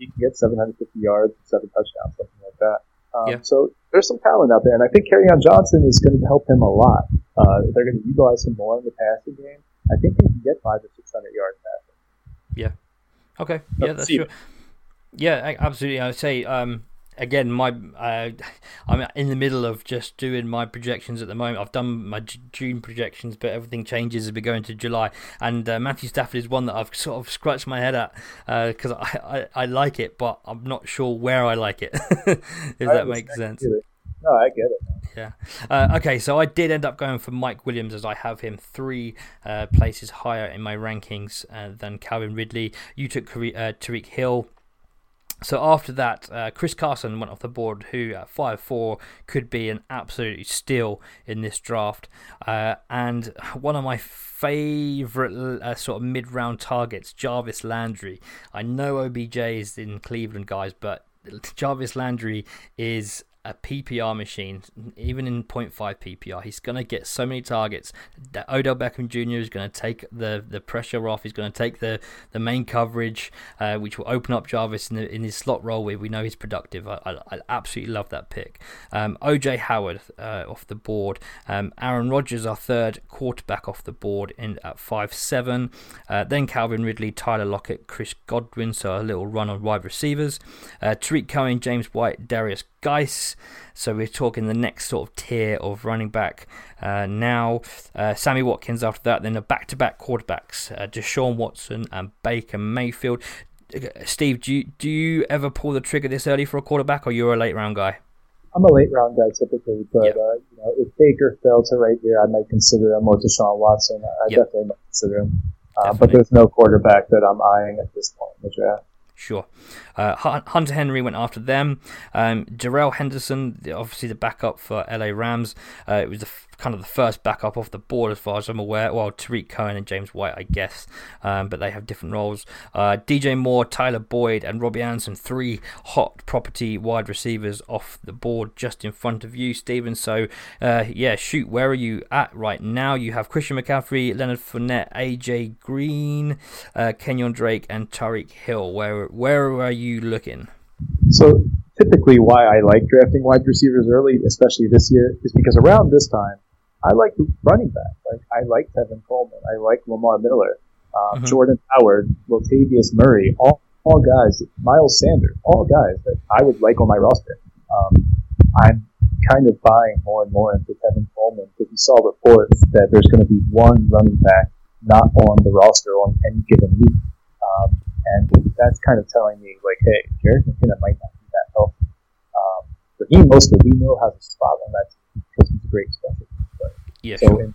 [SPEAKER 4] he can get 750 yards, seven touchdowns, something like that. Um, yeah. So there's some talent out there, and I think Kerryon Johnson is going to help him a lot. Uh, they're going to utilize him more in the passing game. I think he can get five or six hundred yards passing.
[SPEAKER 2] Yeah. Okay. Yeah, that's true. Yeah, absolutely. I would say um, again, my uh, I'm in the middle of just doing my projections at the moment. I've done my June projections, but everything changes as we go into July. And uh, Matthew Stafford is one that I've sort of scratched my head at because uh, I, I, I like it, but I'm not sure where I like it. if that makes sense.
[SPEAKER 4] No, I get it.
[SPEAKER 2] Yeah. Uh, okay, so I did end up going for Mike Williams as I have him three uh, places higher in my rankings uh, than Calvin Ridley. You took Tyreek Hill. So after that, uh, Chris Carson went off the board, who at five four could be an absolute steal in this draft. Uh, and one of my favourite uh, sort of mid round targets, Jarvis Landry. I know OBJ is in Cleveland, guys, but Jarvis Landry is a PPR machine, even in 0.5 PPR. He's going to get so many targets. Odell Beckham Jr. is going to take the, the pressure off. He's going to take the, the main coverage, uh, which will open up Jarvis in, the, in his slot role where we know he's productive. I, I, I absolutely love that pick. Um, OJ Howard uh, off the board. Um, Aaron Rodgers, our third quarterback off the board in at 5'7. Uh, then Calvin Ridley, Tyler Lockett, Chris Godwin. So a little run on wide receivers. Uh, Tarik Cohen, James White, Derrius So we're talking the next sort of tier of running back. Uh, now, uh, Sammy Watkins after that, then the back to back quarterbacks, uh, Deshaun Watson and Baker Mayfield. Uh, Steve, do you, do you ever pull the trigger this early for a quarterback, or you're a late round guy?
[SPEAKER 4] I'm a late round guy typically, but yep. uh, you know, if Baker fell to right here, I might consider him, or Deshaun Watson. I yep. definitely might consider him. Uh, but there's no quarterback that I'm eyeing at this point in the draft.
[SPEAKER 2] Sure. Uh, Hunter Henry went after them. Um, Henderson, obviously the backup for LA Rams. Uh, it was the kind of the first backup off the board, as far as I'm aware. Well, Tarik Cohen and James White, I guess, um, but they have different roles. Uh, DJ Moore, Tyler Boyd, and Robbie Anderson, three hot property wide receivers off the board just in front of you, Steven. So, uh, yeah, shoot, where are you at right now? You have Christian McCaffrey, Leonard Fournette, AJ Green, uh, Kenyon Drake, and Tyreek Hill. Where where are you looking?
[SPEAKER 4] So typically, why I like drafting wide receivers early, especially this year, is because around this time I like running back. Like I like Tevin Coleman. I like Lamar Miller, uh, mm-hmm. Jordan Howard, Latavius Murray, all, all guys, Miles Sanders, all guys that I would like on my roster. Um, I'm kind of buying more and more into Tevin Coleman because we saw reports that there's going to be one running back not on the roster on any given week. Um, and that's kind of telling me, like, hey, Jerick McKinnon might not be that healthy. Um, Raheem Mostert, we know, has a spot on that team because he's a great specialist.
[SPEAKER 2] Yeah,
[SPEAKER 4] so
[SPEAKER 2] sure.
[SPEAKER 4] in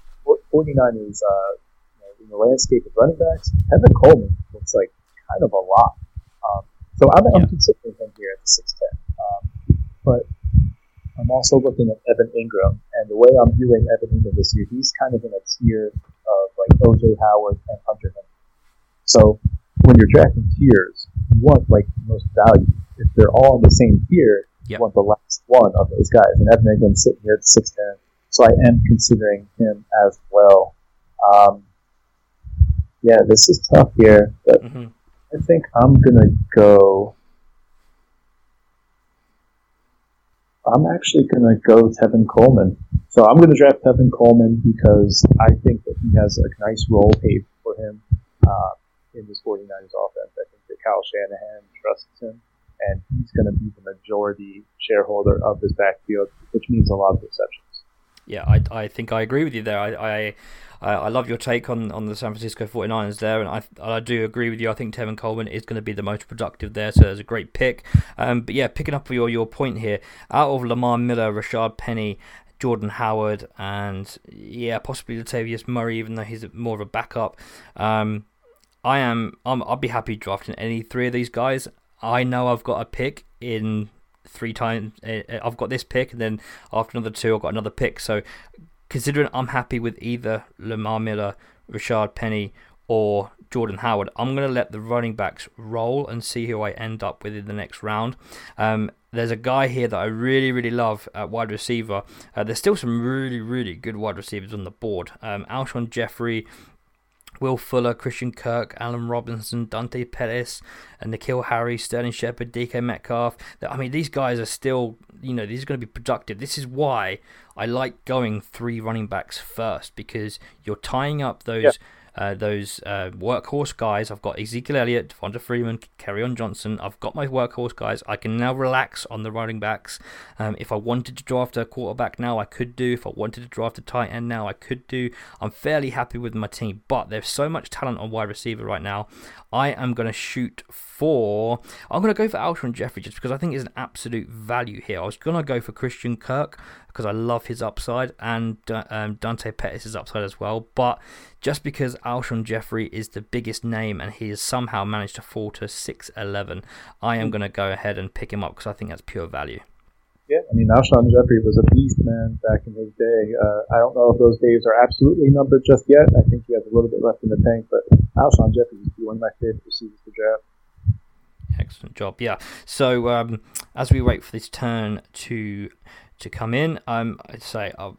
[SPEAKER 4] 49ers, uh, you know, in the landscape of running backs, Tevin Coleman looks like kind of a lot. Um, so I'm, yeah. I'm, considering him here at the 6'10. Um, but I'm also looking at Evan Engram, and the way I'm viewing Evan Engram this year, he's kind of in a tier of like OJ Howard and Hunter Henry. So when you're drafting tiers, you want like most value. If they're all in the same tier, yep. want the last one of those guys. And Evan Engram's sitting here at 6'10 so I am considering him as well. Um, yeah, this is tough here, but mm-hmm. I think I'm gonna go. I'm actually gonna go Tevin Coleman. So I'm gonna draft Tevin Coleman because I think that he has a nice role paved for him uh, in this 49ers offense. I think that Kyle Shanahan trusts him, and he's gonna be the majority shareholder of this backfield, which means a lot of receptions
[SPEAKER 2] yeah, I, I think I agree with you there. I, I, I love your take on, on the San Francisco 49ers there, and I I do agree with you. I think Tevin Coleman is going to be the most productive there, so it's a great pick. Um, but yeah, picking up your, your point here, out of Lamar Miller, Rashad Penny, Jordan Howard, and yeah, possibly Latavius Murray, even though he's more of a backup. Um, I am, I'm, I'll be happy drafting any three of these guys. I know I've got a pick in three times. Uh, uh, I've got this pick, and then after another two, I've got another pick. So, considering I'm happy with either Lamar Miller, Rashad Penny, or Jordan Howard, I'm going to let the running backs roll and see who I end up with in the next round. Um, there's a guy here that I really, really love at wide receiver. Uh, there's still some really, really good wide receivers on the board. Um, Alshon Jeffery, Will Fuller, Christian Kirk, Allen Robinson, Dante Pettis, and N'Keal Harry, Sterling Shepard, DK Metcalf. I mean, these guys are still, you know, these are going to be productive. This is why I like going three running backs first because you're tying up those. Yeah uh, those uh, workhorse guys. I've got Ezekiel Elliott, Devonta Freeman, Kerryon Johnson. I've got my workhorse guys. I can now relax on the running backs. Um, if I wanted to draft a quarterback now, I could do. If I wanted to draft a tight end now, I could do. I'm fairly happy with my team, but there's so much talent on wide receiver right now. I am going to shoot for. I'm going to go for Alshon Jeffery just because I think it's an absolute value here. I was going to go for Christian Kirk because I love his upside and uh, um, Dante Pettis' upside as well. But just because Alshon Jeffery is the biggest name and he has somehow managed to fall to 6'11, I am going to go ahead and pick him up because I think that's pure value.
[SPEAKER 4] Yeah, I mean, Alshon Jeffery was a beast, man, back in his day. Uh, I don't know if those days are absolutely numbered just yet. I think he has a little bit left in the tank, but Alshon Jeffery is one of my favorite receivers to draft.
[SPEAKER 2] Excellent job. Yeah. So um, as we wait for this turn to to come in, um, I'd say uh,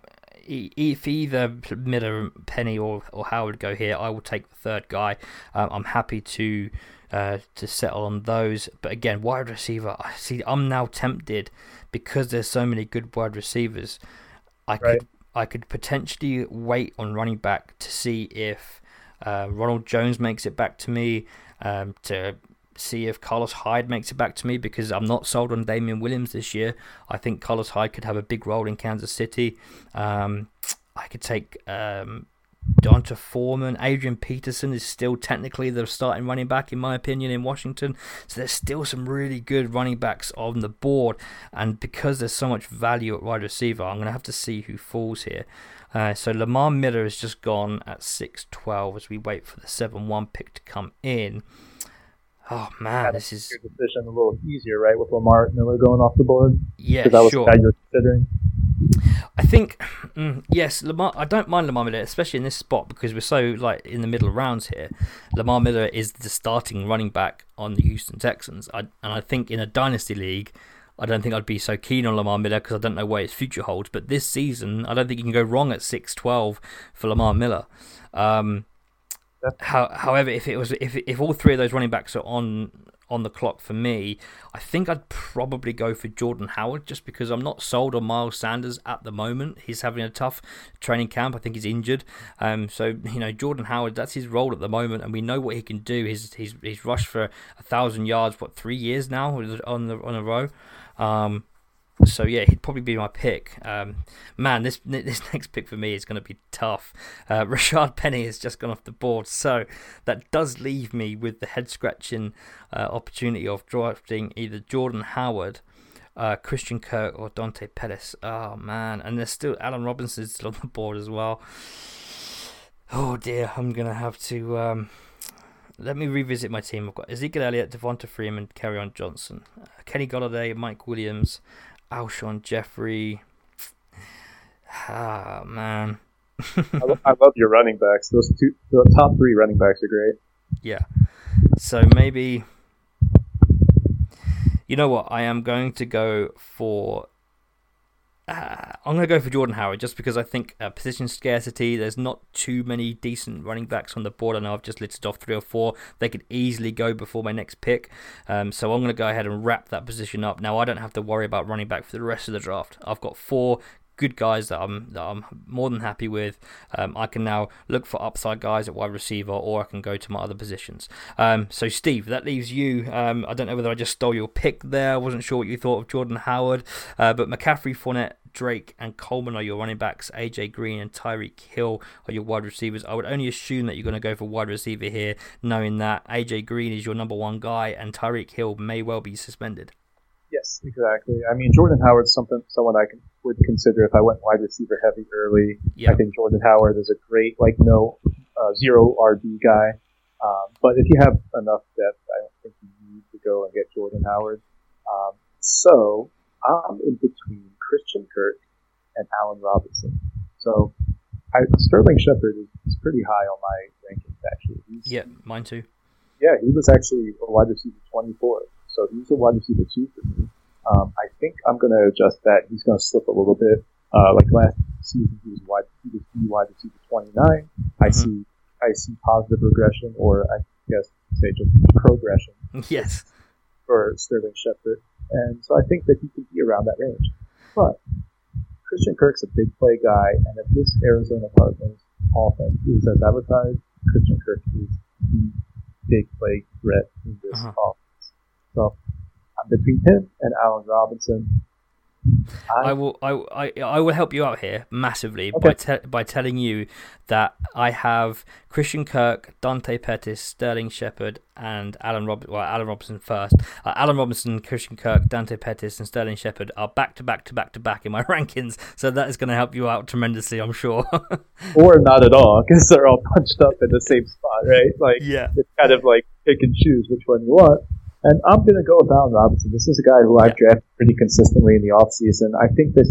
[SPEAKER 2] if either Miller, Penny, or or Howard go here, I will take the third guy. Um, I'm happy to uh, to settle on those. But again, wide receiver. I see. I'm now tempted because there's so many good wide receivers. I
[SPEAKER 4] right.
[SPEAKER 2] could I could potentially wait on running back to see if uh, Ronald Jones makes it back to me. Um, to see if Carlos Hyde makes it back to me because I'm not sold on Damien Williams this year. I think Carlos Hyde could have a big role in Kansas City. Um, I could take um, D'Onta Foreman. Adrian Peterson is still technically the starting running back, in my opinion, in Washington. So there's still some really good running backs on the board. And because there's so much value at wide receiver, I'm going to have to see who falls here. Uh, so Lamar Miller has just gone at 6'12 as we wait for the 7 1 pick to come in. Oh man, this is
[SPEAKER 4] your decision a little easier, right? With Lamar Miller going off the board.
[SPEAKER 2] Yeah,
[SPEAKER 4] that was
[SPEAKER 2] sure.
[SPEAKER 4] the guy you're considering.
[SPEAKER 2] I think mm, yes, Lamar. I don't mind Lamar Miller, especially in this spot because we're so like in the middle rounds here. Lamar Miller is the starting running back on the Houston Texans, I, and I think in a dynasty league, I don't think I'd be so keen on Lamar Miller because I don't know where his future holds. But this season, I don't think you can go wrong at six twelve for Lamar Miller. Um, how, however, if it was if if all three of those running backs are on on the clock for me, I think I'd probably go for Jordan Howard just because I'm not sold on Miles Sanders at the moment. He's having a tough training camp. I think he's injured. Um, so you know Jordan Howard, that's his role at the moment, and we know what he can do. He's he's he's rushed for a thousand yards what three years now on the on a row. Um, so yeah, he'd probably be my pick. Um, man, this this next pick for me is going to be tough. Uh, Rashad Penny has just gone off the board, so that does leave me with the head scratching uh, opportunity of drafting either Jordan Howard, uh, Christian Kirk, or Dante Pettis. Oh man, and there's still Allen Robinson still on the board as well. Oh dear, I'm gonna have to. Um, let me revisit my team. I've got Ezekiel Elliott, Devonta Freeman, Kerryon Johnson, uh, Kenny Golladay, Mike Williams, Alshon Jeffery. Ah, man.
[SPEAKER 4] I, lo- I love your running backs. Those two, the top three running backs are great.
[SPEAKER 2] Yeah. So maybe. You know what? I am going to go for. Uh, I'm going to go for Jordan Howard just because I think uh, position scarcity. There's not too many decent running backs on the board. I know I've just listed off three or four. They could easily go before my next pick. Um, so I'm going to go ahead and wrap that position up. Now I don't have to worry about running back for the rest of the draft. I've got four good guys that I'm that I'm more than happy with. Um, I can now look for upside guys at wide receiver, or I can go to my other positions. Um, so Steve, that leaves you. Um, I don't know whether I just stole your pick there. I wasn't sure what you thought of Jordan Howard, uh, but McCaffrey, Fournette. Drake and Coleman are your running backs. AJ Green and Tyreek Hill are your wide receivers. I would only assume that you're going to go for wide receiver here, knowing that AJ Green is your number one guy and Tyreek Hill may well be suspended.
[SPEAKER 4] Yes, exactly. I mean, Jordan Howard's something someone I can, would consider if I went wide receiver heavy early.
[SPEAKER 2] Yeah.
[SPEAKER 4] I think Jordan Howard is a great, like, no uh, zero RB guy. Um, but if you have enough depth, I don't think you need to go and get Jordan Howard. Um, so I'm in between Christian Kirk and Allen Robinson. So I, Sterling Shepard is, is pretty high on my rankings, actually. He's,
[SPEAKER 2] Yeah, mine too.
[SPEAKER 4] yeah, he was actually a wide receiver 24. So he's a wide receiver two for me. Um, I think I'm going to adjust that. He's going to slip a little bit. Uh, like last season, he was wide, he was wide receiver 29. I see, I see positive regression, or I guess say just progression
[SPEAKER 2] Yes.
[SPEAKER 4] for Sterling Shepard. And so I think that he can be around that range. But Christian Kirk's a big play guy, and if this Arizona Cardinals offense is as advertised, Christian Kirk is the big play threat in this
[SPEAKER 2] Uh-huh.
[SPEAKER 4] offense. Between him and Allen Robinson.
[SPEAKER 2] I, will. I, I, I will help you out here massively okay. by te- by telling you that I have Christian Kirk, Dante Pettis, Sterling Shepard, and Alan Rob. Well, Allen Robinson first. Uh, Allen Robinson, Christian Kirk, Dante Pettis, and Sterling Shepard are back to back to back to back in my rankings. So that is going to help you out tremendously, I'm sure.
[SPEAKER 4] or not at all, because they're all punched up in the same spot, right? Like,
[SPEAKER 2] yeah,
[SPEAKER 4] it's kind of like pick and choose which one you want. And I'm going to go with Allen Robinson. This is a guy who I've drafted pretty consistently in the offseason. I think that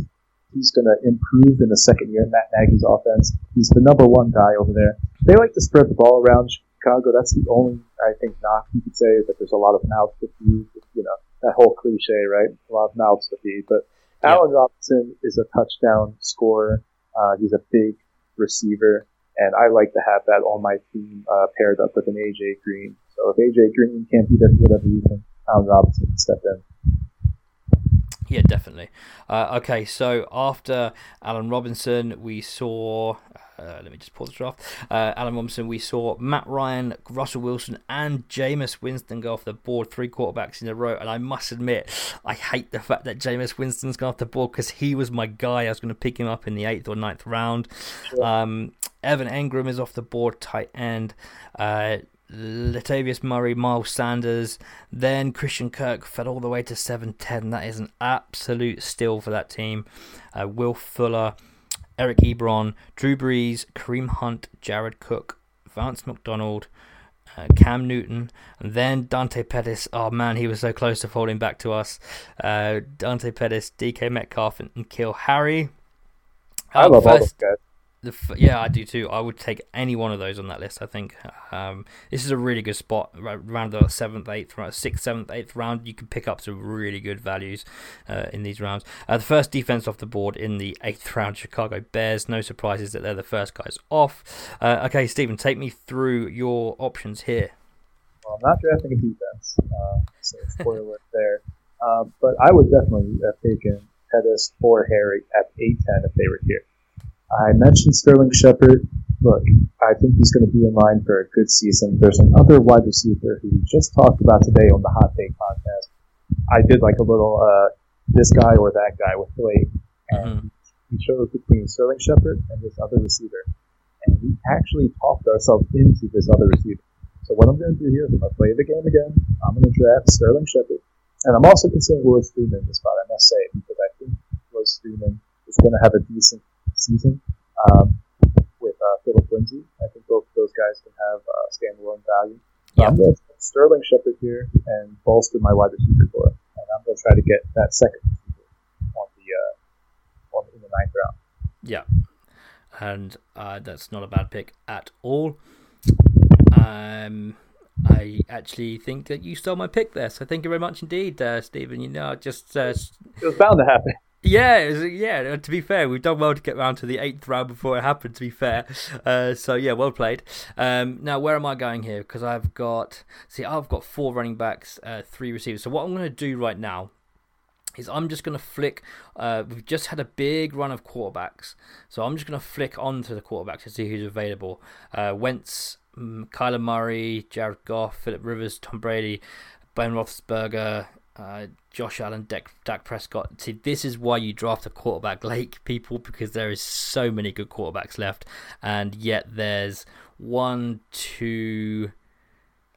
[SPEAKER 4] he's going to improve in the second year in Matt Nagy's offense. He's the number one guy over there. They like to spread the ball around Chicago. That's the only, I think, knock you could say is that there's a lot of mouths to feed. You know, that whole cliche, right? A lot of mouths to feed. But yeah. Allen Robinson is a touchdown scorer. Uh, he's a big receiver. And I like to have that on my team uh, paired up with an AJ Green. So if AJ Green can't be there for whatever reason, Allen Robinson can step in.
[SPEAKER 2] Yeah, definitely. Uh, okay, so after Allen Robinson, we saw. Uh, let me just pause the draft. Uh, Allen Robinson, we saw Matt Ryan, Russell Wilson, and Jameis Winston go off the board, three quarterbacks in a row. And I must admit, I hate the fact that Jameis Winston's gone off the board because he was my guy. I was going to pick him up in the eighth or ninth round. Sure. Um, Evan Engram is off the board, tight end. Uh, Latavius Murray, Miles Sanders, then Christian Kirk fell all the way to 7'10. That is an absolute steal for that team. Uh, Will Fuller, Eric Ebron, Drew Brees, Kareem Hunt, Jared Cook, Vance McDonald, uh, Cam Newton, and then Dante Pettis. Oh man, he was so close to falling back to us. Uh, Dante Pettis, DK Metcalf, and, and N'Keal Harry.
[SPEAKER 4] I love first, all those guys.
[SPEAKER 2] The yeah, I do too. I would take any one of those on that list. I think um, this is a really good spot around the seventh, eighth, sixth, seventh, eighth round. You can pick up some really good values uh, in these rounds. Uh, the first defense off the board in the eighth round, Chicago Bears. No surprises that they're the first guys off. Uh, okay, Stephen, take me through your options here.
[SPEAKER 4] Well, I'm not drafting a defense, so spoiler there. Uh, but I would definitely have taken Pettis or Harry at A10 if they were here. I mentioned Sterling Shepard. Look, I think he's going to be in line for a good season. There's another wide receiver who we just talked about today on the Hot Take podcast. I did like a little uh, this guy or that guy with Blake, and mm-hmm. we chose between Sterling Shepard and this other receiver, and we actually talked ourselves into this other receiver. So what I'm going to do here is I'm going to play the game again. I'm going to draft Sterling Shepard, and I'm also considering Willis Freeman in this spot. I must say because I think Willis Freeman is going to have a decent season um, with uh, Phillip Lindsay. I think both of those guys can have uh, standalone value. So yeah. I'm going to Sterling Shepard here and bolster my wide receiver core, and I'm going to try to get that second receiver on the uh, on in the ninth round.
[SPEAKER 2] Yeah, and uh, that's not a bad pick at all. Um, I actually think that you stole my pick there, so thank you very much indeed, uh, Stephen. You know, just uh,
[SPEAKER 4] it was bound to happen.
[SPEAKER 2] Yeah, yeah. To be fair, we've done well to get round to the eighth round before it happened. To be fair, uh, so yeah, well played. Um, now, where am I going here? Because I've got see, I've got four running backs, uh, three receivers. So what I'm going to do right now is I'm just going to flick. Uh, we've just had a big run of quarterbacks, so I'm just going to flick onto the quarterbacks to see who's available. Uh, Wentz, um, Kyler Murray, Jared Goff, Philip Rivers, Tom Brady, Ben Roethlisberger, uh, Josh Allen, Dak, Dak Prescott. See, this is why you draft a quarterback late, people, because there is so many good quarterbacks left, and yet there's one, two.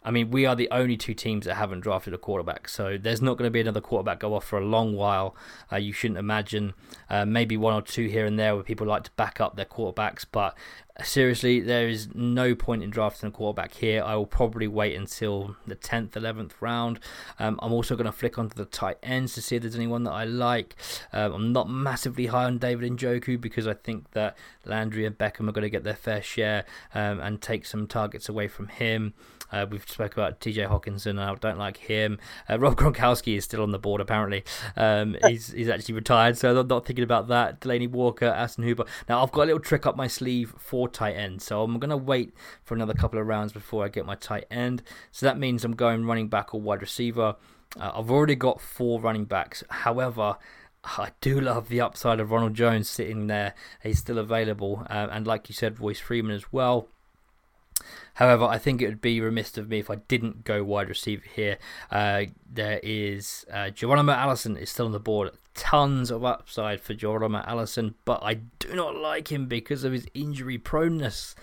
[SPEAKER 2] I mean, we are the only two teams that haven't drafted a quarterback, so there's not going to be another quarterback go off for a long while. Uh, you shouldn't imagine uh, maybe one or two here and there where people like to back up their quarterbacks, but seriously, there is no point in drafting a quarterback here. I will probably wait until the 10th, 11th round. Um, I'm also going to flick onto the tight ends to see if there's anyone that I like. Um, I'm not massively high on David Njoku because I think that Landry and Beckham are going to get their fair share um, and take some targets away from him. Uh, we've spoke about TJ Hockenson. I don't like him. Uh, Rob Gronkowski is still on the board apparently. Um, he's he's actually retired, so I'm not thinking about that. Delanie Walker, Austin Hooper. Now I've got a little trick up my sleeve for tight end. So I'm going to wait for another couple of rounds before I get my tight end. So that means I'm going running back or wide receiver. Uh, I've already got four running backs. However, I do love the upside of Ronald Jones sitting there. He's still available. Uh, and like you said, Royce Freeman as well. However, I think it would be remiss of me if I didn't go wide receiver here. Uh, there is uh, Geronimo Allison is still on the board tons of upside for Geronimo Allison, but I do not like him because of his injury proneness.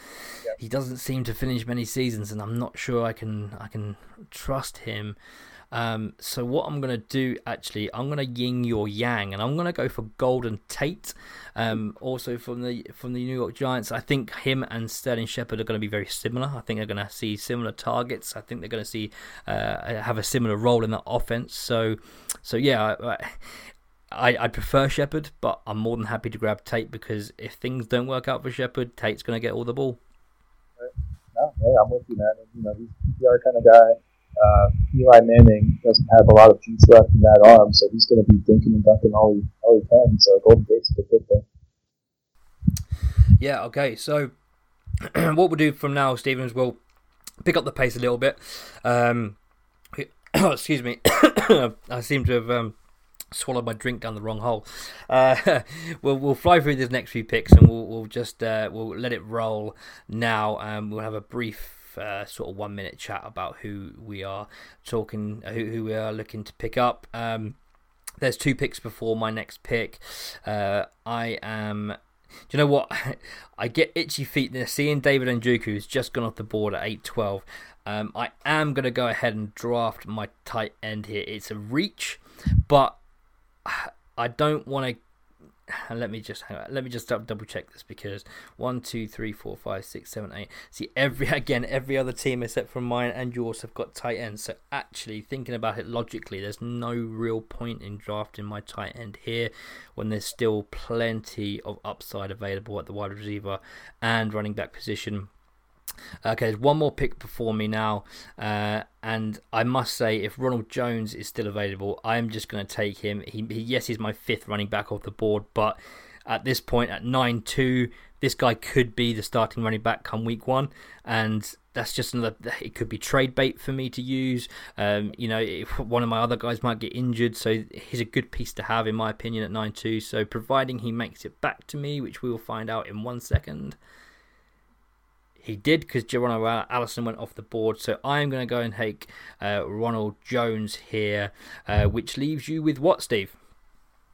[SPEAKER 2] Yep. He doesn't seem to finish many seasons, and I'm not sure I can I can trust him. Um, so what I'm gonna do actually, I'm gonna ying your yang, and I'm gonna go for Golden Tate. Um, also from the from the New York Giants, I think him and Sterling Shepard are going to be very similar. I think they're going to see similar targets. I think they're going to see uh, have a similar role in the offense. So, so yeah. I, I, I prefer Shepard, but I'm more than happy to grab Tate because if things don't work out for Shepard, Tate's going to get all the ball.
[SPEAKER 4] No, hey, I'm with you, man. You know, he's a kind of guy uh, Eli Manning doesn't have a lot of juice left in that arm, so he's going to be dinking and dunking all he, all he can. So Golden Tate's a good fit
[SPEAKER 2] Yeah, okay. So what we'll do from now, Stevens, we'll pick up the pace a little bit. Um, excuse me. I seem to have um, swallowed my drink down the wrong hole. Uh, we'll we'll fly through these next few picks and we'll we'll just uh, we'll let it roll now. Um, we'll have a brief uh, sort of one minute chat about who we are talking, uh, who, who we are looking to pick up. Um, there's two picks before my next pick. Uh, I am. Do you know what? I get itchy feet there seeing David Njoku who's just gone off the board at 8-12. Um, I am going to go ahead and draft my tight end here. It's a reach, but I don't want to let me just hang on, let me just double check this because one, two, three, four, five, six, seven, eight. See every again every other team except for mine and yours have got tight ends. So actually thinking about it logically, there's no real point in drafting my tight end here when there's still plenty of upside available at the wide receiver and running back position. Okay, there's one more pick before me now, uh, and I must say, if Ronald Jones is still available, I am just going to take him. He, he, yes, he's my fifth running back off the board, but at this point, at nine two, this guy could be the starting running back come week one, and that's just another. It could be trade bait for me to use. Um, you know, one of my other guys might get injured, so he's a good piece to have in my opinion at nine two. So providing he makes it back to me, which we will find out in one second. He did because Geronimo Allison went off the board. So I'm going to go and take uh, Ronald Jones here, uh, which leaves you with what, Steve?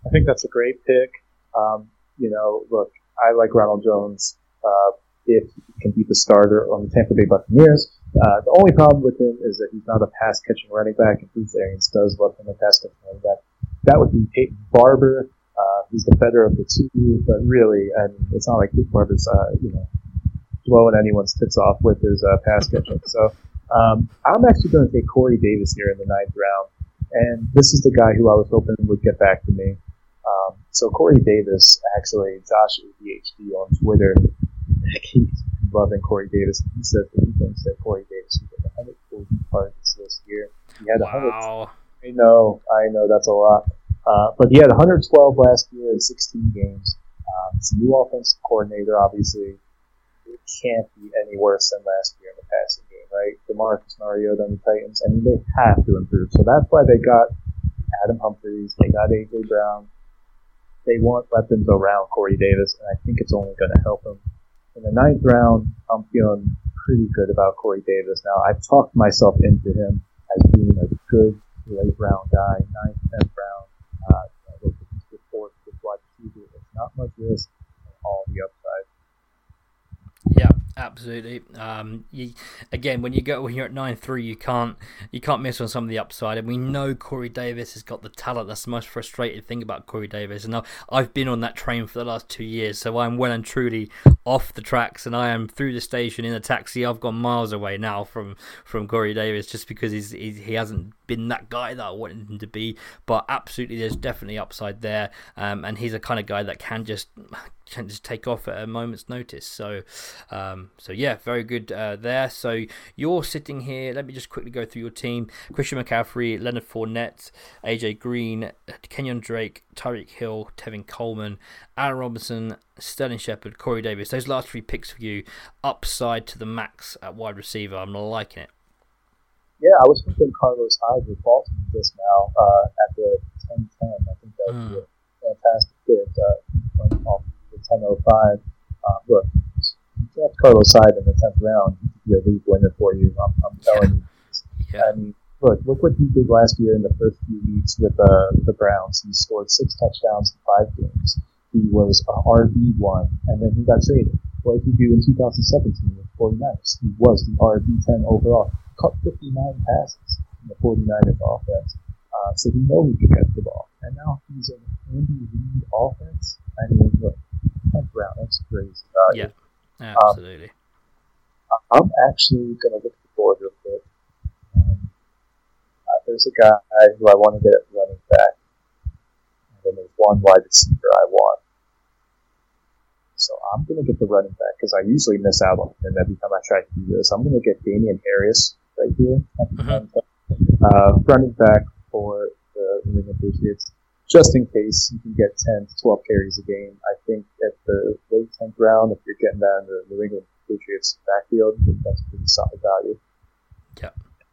[SPEAKER 4] I think that's a great pick. Um, you know, look, I like Ronald Jones uh, if he can be the starter on the Tampa Bay Buccaneers. Uh, the only problem with him is that he's not a pass catching running back, and Bruce Arians does love him a pass catching running back. That would be Peyton Barber. Uh, he's the better of the two, but really, I mean, it's not like Peyton Barber's, uh, you know, blowing anyone's tits off with his uh, pass catching. So um, I'm actually going to take Corey Davis here in the ninth round, and this is the guy who I was hoping would get back to me. Um, so Corey Davis, actually, Josh ADHD on Twitter, he's loving Corey Davis. He says that he thinks that Corey Davis will get 140 targets this year. He had
[SPEAKER 2] wow.
[SPEAKER 4] 100. I know, I know, that's a lot. Uh, but he had 112 last year in 16 games. Um, it's a new offensive coordinator, obviously it can't be any worse than last year in the passing game, right? DeMarcus Mariota and the Titans, I mean, they have to improve. So that's why they got Adam Humphries, they got A.J. Brown. They want weapons around Corey Davis, and I think it's only going to help him. In the ninth round, I'm feeling pretty good about Corey Davis. Now, I've talked myself into him as being a good late round guy, ninth, tenth round. Uh, you know, good fourth, good wide receiver. It's not much risk all the upside.
[SPEAKER 2] Yeah, absolutely. Um, you, again, when you go when you're at nine three, you can't you can't miss on some of the upside, and we know Corey Davis has got the talent. That's the most frustrating thing about Corey Davis, and I've been on that train for the last two years, so I'm well and truly off the tracks, and I am through the station in a taxi. I've gone miles away now from from Corey Davis, just because he's, he's he hasn't been that guy that I wanted him to be. But absolutely, there's definitely upside there, um, and he's a kind of guy that can just can just take off at a moment's notice. So, um, so yeah, very good uh, there. So you're sitting here. Let me just quickly go through your team: Christian McCaffrey, Leonard Fournette, AJ Green, Kenyon Drake, Tyreek Hill, Tevin Coleman, Allen Robinson, Sterling Shepard, Corey Davis. Those last three picks for you, upside to the max at wide receiver. I'm liking it.
[SPEAKER 4] Yeah, I was thinking Carlos Hyde with Baltimore just now uh, at the 10-10. I think that would mm. be a fantastic pick. Uh, 10.05. Uh, look, you draft Carlos Hyde in the 10th round, he could be a league winner for you. I'm, I'm telling you. Yeah. I mean, look, look what he did last year in the first few weeks with uh, the Browns. He scored six touchdowns in five games. He was a RB one, and then he got traded. What did he do in 2017 with 49ers? He was the RB 10 overall. Caught 59 passes in the 49ers offense. Uh, so he know he can catch the ball. And now he's an Andy Reid offense. I mean, look, 10th round, that's crazy.
[SPEAKER 2] Yeah, absolutely.
[SPEAKER 4] Um, I'm actually going to look at the board real quick. Um, uh, there's a guy who I want to get at running back. And then there's one wide receiver I want. So I'm going to get the running back because I usually miss out on him every time I try to do this. I'm going to get Damien Harris right here.
[SPEAKER 2] Mhm.
[SPEAKER 4] Uh, running back for the New England Patriots. Just in case you can get 10 to 12 carries a game. I think at the late 10th round, if you're getting that in the New England Patriots backfield, that's pretty solid value.
[SPEAKER 2] Yeah,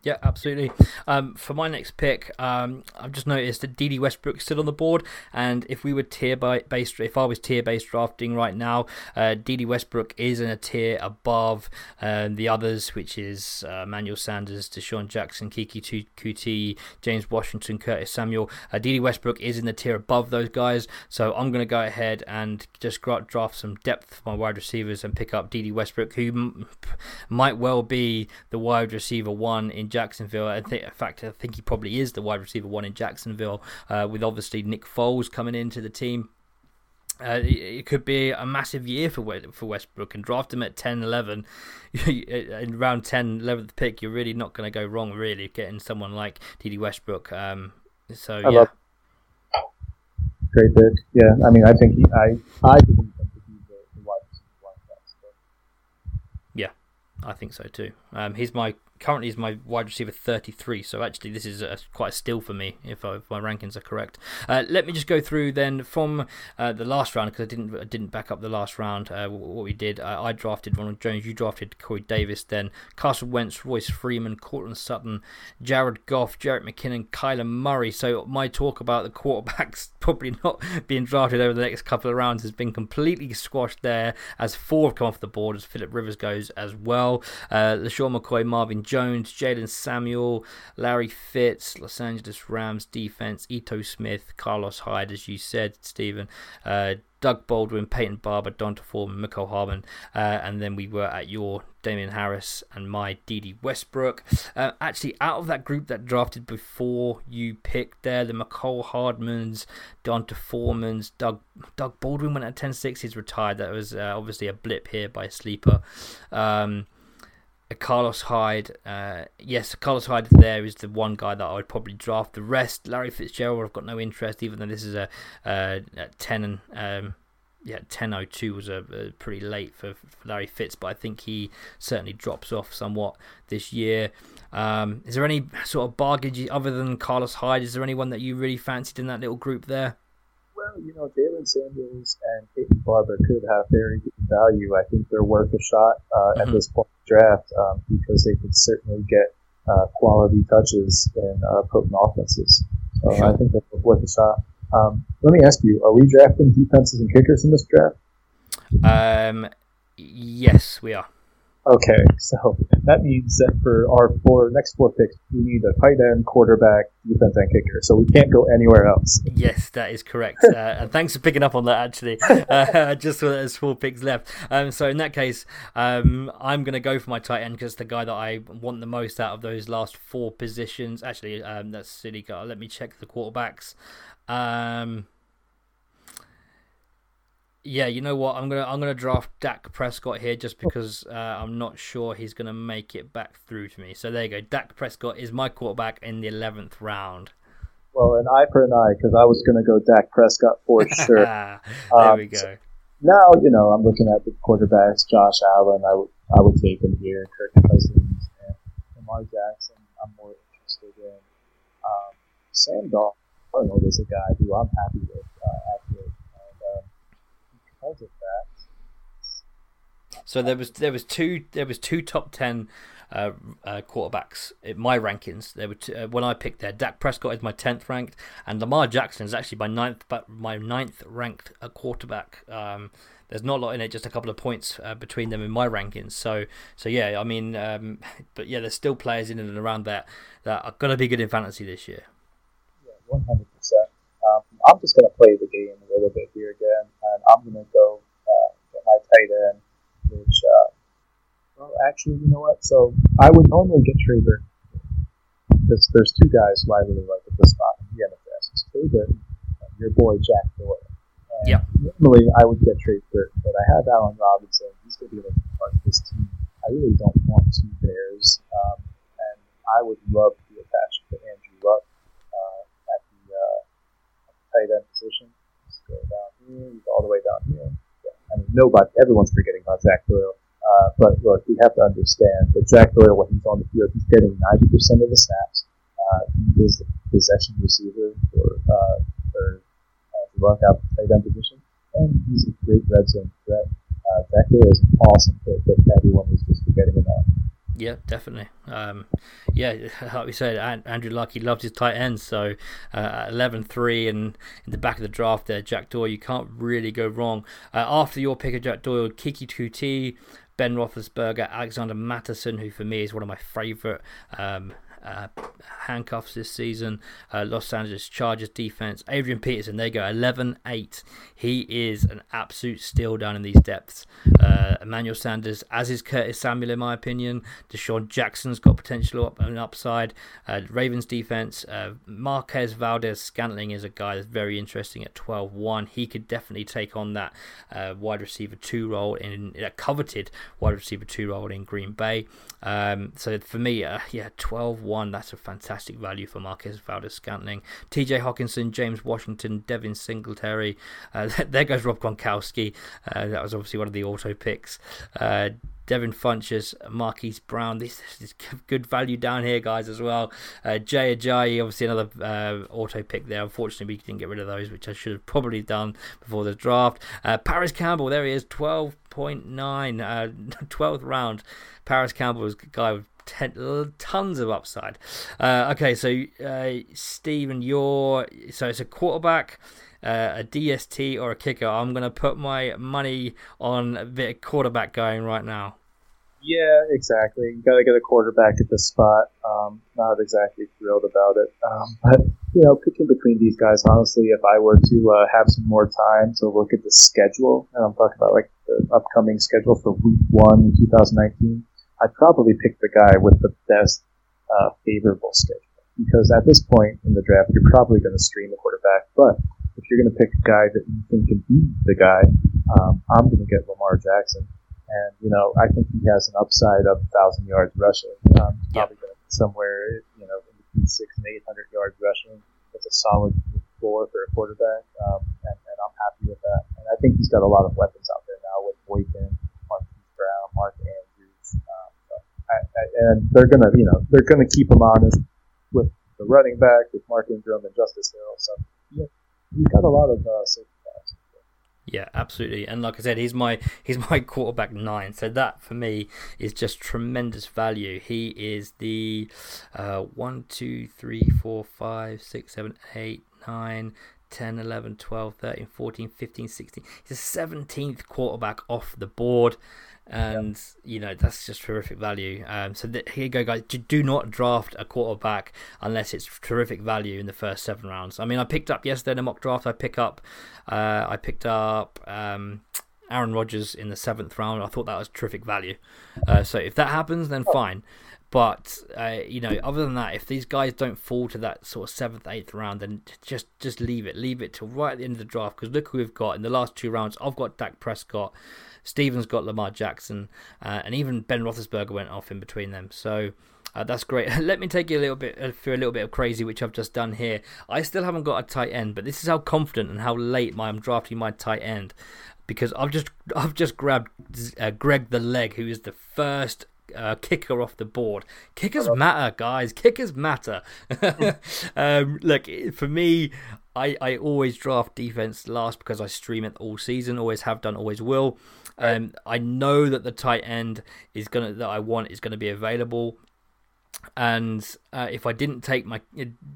[SPEAKER 2] absolutely. Um, for my next pick, um, I've just noticed that Dede Westbrook is still on the board, and if we were tier by- based, if I was tier based drafting right now, uh, Dede Westbrook is in a tier above um, the others, which is uh, Manuel Sanders, DeSean Jackson, Keke Coutee, James Washington, Curtis Samuel. Uh, Dede Westbrook is in the tier above those guys, so I'm going to go ahead and just draft some depth for my wide receivers and pick up DD Westbrook, who m- might well be the wide receiver one in Jacksonville. I think, in fact, I think he probably is the wide receiver one in Jacksonville, uh, with obviously Nick Foles coming into the team. Uh, it- could be a massive year for for Westbrook and draft him at 10 11 in round 10 11th pick you're really not going to go wrong really getting someone like Dede Westbrook um so
[SPEAKER 4] I
[SPEAKER 2] yeah
[SPEAKER 4] love- Great pick. Yeah, I mean, I think he, I, I to be the, the wide receiver one. So.
[SPEAKER 2] I think so too. Um, he's my currently is my wide receiver 33. So actually, this is a, quite a steal for me if, I, if my rankings are correct. Uh, let me just go through then from uh, the last round because I didn't I didn't back up the last round. Uh, what we did, I drafted Ronald Jones. You drafted Corey Davis. Then Carson Wentz, Royce Freeman, Courtland Sutton, Jared Goff, Jerick McKinnon, Kyler Murray. So my talk about the quarterbacks probably not being drafted over the next couple of rounds has been completely squashed there as four have come off the board as Philip Rivers goes as well. Uh, LeSean McCoy, Marvin Jones, Jaylen Samuel, Larry Fitz, Los Angeles Rams defense, Ito Smith, Carlos Hyde, as you said, Stephen, uh, Doug Baldwin, Peyton Barber, D'Onta Foreman, Mecole Hardman, uh, and then we were at your Damien Harris and my Dede Westbrook. Uh, actually, out of that group that drafted before you picked there, the Mecole Hardmans, D'Onta Foremans, Doug Doug Baldwin went at 10 6. He's retired. That was uh, obviously a blip here by a sleeper. Um, Carlos Hyde, uh, yes, Carlos Hyde there is the one guy that I would probably draft. The rest, Larry Fitzgerald, I've got no interest, even though this is a, uh, at ten and um, yeah, ten oh two was a, a pretty late for, for Larry Fitz, but I think he certainly drops off somewhat this year. Um, is there any sort of bargain other than Carlos Hyde? Is there anyone that you really fancied in that little group there?
[SPEAKER 4] Well, you know, Jaylen Samuels and Peyton Barber could have very good value. I think they're worth a shot uh,
[SPEAKER 2] Mhm.
[SPEAKER 4] at this point in the draft um, because they could certainly get uh, quality touches in uh, potent offenses. So
[SPEAKER 2] Sure.
[SPEAKER 4] I think they're worth a shot. Um, let me ask you: Are we drafting defenses and kickers in this draft?
[SPEAKER 2] Um, yes, we are.
[SPEAKER 4] Okay, so that means that for our four next four picks, we need a tight end, quarterback, defense, and kicker. So we can't go anywhere else.
[SPEAKER 2] Yes, that is correct. Uh, and thanks for picking up on that, actually. Uh, just so there's four picks left. Um, so in that case, um, I'm going to go for my tight end because the guy that I want the most out of those last four positions. Actually, um, that's silly. guy. Let me check the quarterbacks. Um, yeah, you know what? I'm gonna I'm gonna draft Dak Prescott here just because uh, I'm not sure he's gonna make it back through to me. So there you go. Dak Prescott is my quarterback in the eleventh round.
[SPEAKER 4] Well, an eye for an eye because I was going to go Dak Prescott for sure.
[SPEAKER 2] there
[SPEAKER 4] Um,
[SPEAKER 2] we go.
[SPEAKER 4] now, you know, I'm looking at the quarterbacks, Josh Allen. I would I would take him here. Kirk Cousins and Lamar Jackson. I'm more interested in. Um, Sam Darnold is a guy who I'm happy with uh, because of that,
[SPEAKER 2] So there was there was two there was two top ten uh, uh, quarterbacks in my rankings. There were two, uh, when I picked there, Dak Prescott is my tenth ranked, and Lamar Jackson is actually my ninth, but my ninth ranked uh, quarterback. Um, there's not a lot in it, just a couple of points uh, between them in my rankings. So, so yeah, I mean, um, but yeah, there's still players in and around that that are going to be good in fantasy this year.
[SPEAKER 4] Yeah, one hundred I'm just going to play the game a little bit here again, and I'm going to go uh, get my tight end, which, uh, well, actually, you know what? So I would normally get Trey Burton. There's, two guys who I really like at this spot in the NFL. It's Burton and your boy Jack Doyle.
[SPEAKER 2] Yeah.
[SPEAKER 4] Normally, I would get Trey Burton, but I have Allen Robinson. He's going to be a part of this team. I really don't want two Bears, um, and I would love to be attached to Andrew Luck uh, at the uh, tight end position. Just go down here, all the way down here. Yeah. I mean, nobody, everyone's forgetting about Jack Doyle. Uh, but look, we have to understand that Jack Doyle, when he's on the field, he's getting 90% of the snaps. Uh, he is the possession receiver for, uh, for out the tight end position, and he's a great red zone threat. Uh, Jack Doyle is an awesome pick that everyone is just forgetting about.
[SPEAKER 2] Yeah, definitely. Um, yeah, like we said, Andrew Luck, he loves his tight ends. So uh, 11 3 and in the back of the draft there, Jack Doyle, you can't really go wrong. Uh, after your pick of Jack Doyle, Keke Coutee, Ben Roethlisberger, Alexander Mattison, who for me is one of my favourite um, uh, handcuffs this season. Uh, Los Angeles Chargers defense. Adrian Peterson, they go 11 8. He is an absolute steal down in these depths. Uh, Emmanuel Sanders, as is Curtis Samuel, in my opinion. DeSean Jackson's got potential up and upside. Uh, Ravens defense. Uh, Marquez Valdes Scantling is a guy that's very interesting at 12 1. He could definitely take on that uh, wide receiver 2 role in a coveted wide receiver 2 role in Green Bay. Um, so for me, yeah, 12 1. That's a fantastic value for Marquez Valdes Scantling. TJ Hockenson, James Washington, Devin Singletary. Uh, there goes Rob Gronkowski. Uh, that was obviously one of the auto picks. Uh, Devin Funchess, Marquise Brown. This, is good value down here, guys, as well. Uh, Jay Ajayi, obviously another uh, auto pick there. Unfortunately, we didn't get rid of those, which I should have probably done before the draft. Uh, Parris Campbell, there he is, 12.9, uh, 12th round. Parris Campbell is a guy with ten, tons of upside. Uh, okay, so uh, Stephen, you're so it's a quarterback. Uh, a DST or a kicker. I'm going to put my money on of quarterback going right now.
[SPEAKER 4] Yeah, exactly. You got to get a quarterback at this spot. Um, not exactly thrilled about it, um, but you know, picking between these guys, honestly, if I were to uh, have some more time to look at the schedule, and I'm talking about like the upcoming schedule for Week One in 2019, I'd probably pick the guy with the best uh, favorable schedule because at this point in the draft, you're probably going to stream a quarterback. But if you're going to pick a guy that you think can beat the guy, um, I'm going to get Lamar Jackson. And, you know, I think he has an upside of 1,000 yards rushing. Um, probably going to be somewhere, you know, in between six and 800 yards rushing. That's a solid floor for a quarterback. Um, and, and I'm happy with that. And I think he's got a lot of weapons out there now with Boykin, Marquise Brown, Mark Andrews and they're gonna, you know, they're gonna keep him honest with the running back, with Mark Ingram and Justice Hill. So yeah, he's got a lot of uh, safety.
[SPEAKER 2] Yeah, absolutely. And like I said, he's my he's my quarterback nine. So that for me is just tremendous value. He is the uh, one, two, three, four, five, six, seven, eight, nine. 10, 11, 12, 13, 14, 15, 16. He's a 17th quarterback off the board and you know that's just terrific value. Um, so th- here you go, guys. Do not draft a quarterback unless it's terrific value in the first seven rounds. I mean, I picked up yesterday in a mock draft. I pick up, uh, I picked up um, Aaron Rodgers in the seventh round. I thought that was terrific value. Uh, so if that happens, then fine. But uh, you know, other than that, if these guys don't fall to that sort of seventh, eighth round, then just just leave it, leave it till right at the end of the draft. Because look who we've got in the last two rounds. I've got Dak Prescott. Stevens got Lamar Jackson, uh, and even Ben Roethlisberger went off in between them. So. Uh, that's great. Let me take you a little bit uh, through a little bit of crazy, which I've just done here. I still haven't got a tight end, but this is how confident and how late my, I'm drafting my tight end, because I've just I've just grabbed uh, Greg the Leg, who is the first uh, kicker off the board. Kickers matter, guys. Kickers matter. um, look, for me, I, I always draft defense last because I stream it all season, always have done, always will. Um, I know that the tight end is gonna that I want is gonna be available, and uh, if I didn't take my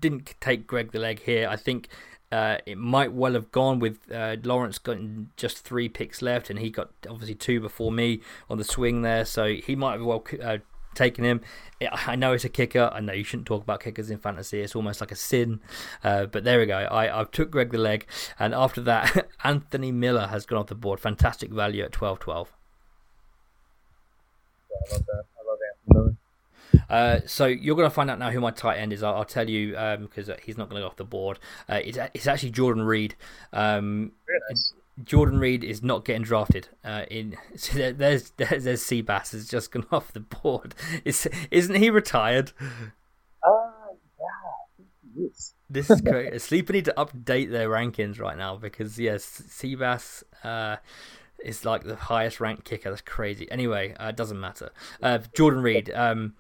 [SPEAKER 2] didn't take Greg the leg here, I think uh, it might well have gone with uh, Lawrence getting just three picks left, and he got obviously two before me on the swing there, so he might have well uh, taken him. I know it's a kicker. I know you shouldn't talk about kickers in fantasy. It's almost like a sin. Uh, but there we go. I, I took Greg the leg, and after that, Anthony Miller has gone off the board. Fantastic value at twelve twelve.
[SPEAKER 4] Yeah, I love that. I love Anthony Miller.
[SPEAKER 2] Uh, so you're going to find out now who my tight end is. I'll, I'll tell you because um, he's not going to go off the board. Uh, it's, it's actually Jordan Reed. Um,
[SPEAKER 4] nice.
[SPEAKER 2] Jordan Reed is not getting drafted. Uh, in so there, there's there's, there's Seabass has just gone off the board. Is isn't he retired?
[SPEAKER 4] Uh, yeah, I he is.
[SPEAKER 2] This is great. Sleeper need to update their rankings right now because yes, Seabass uh, is like the highest ranked kicker. That's crazy. Anyway, uh, it doesn't matter. Uh, Jordan Reed. Um,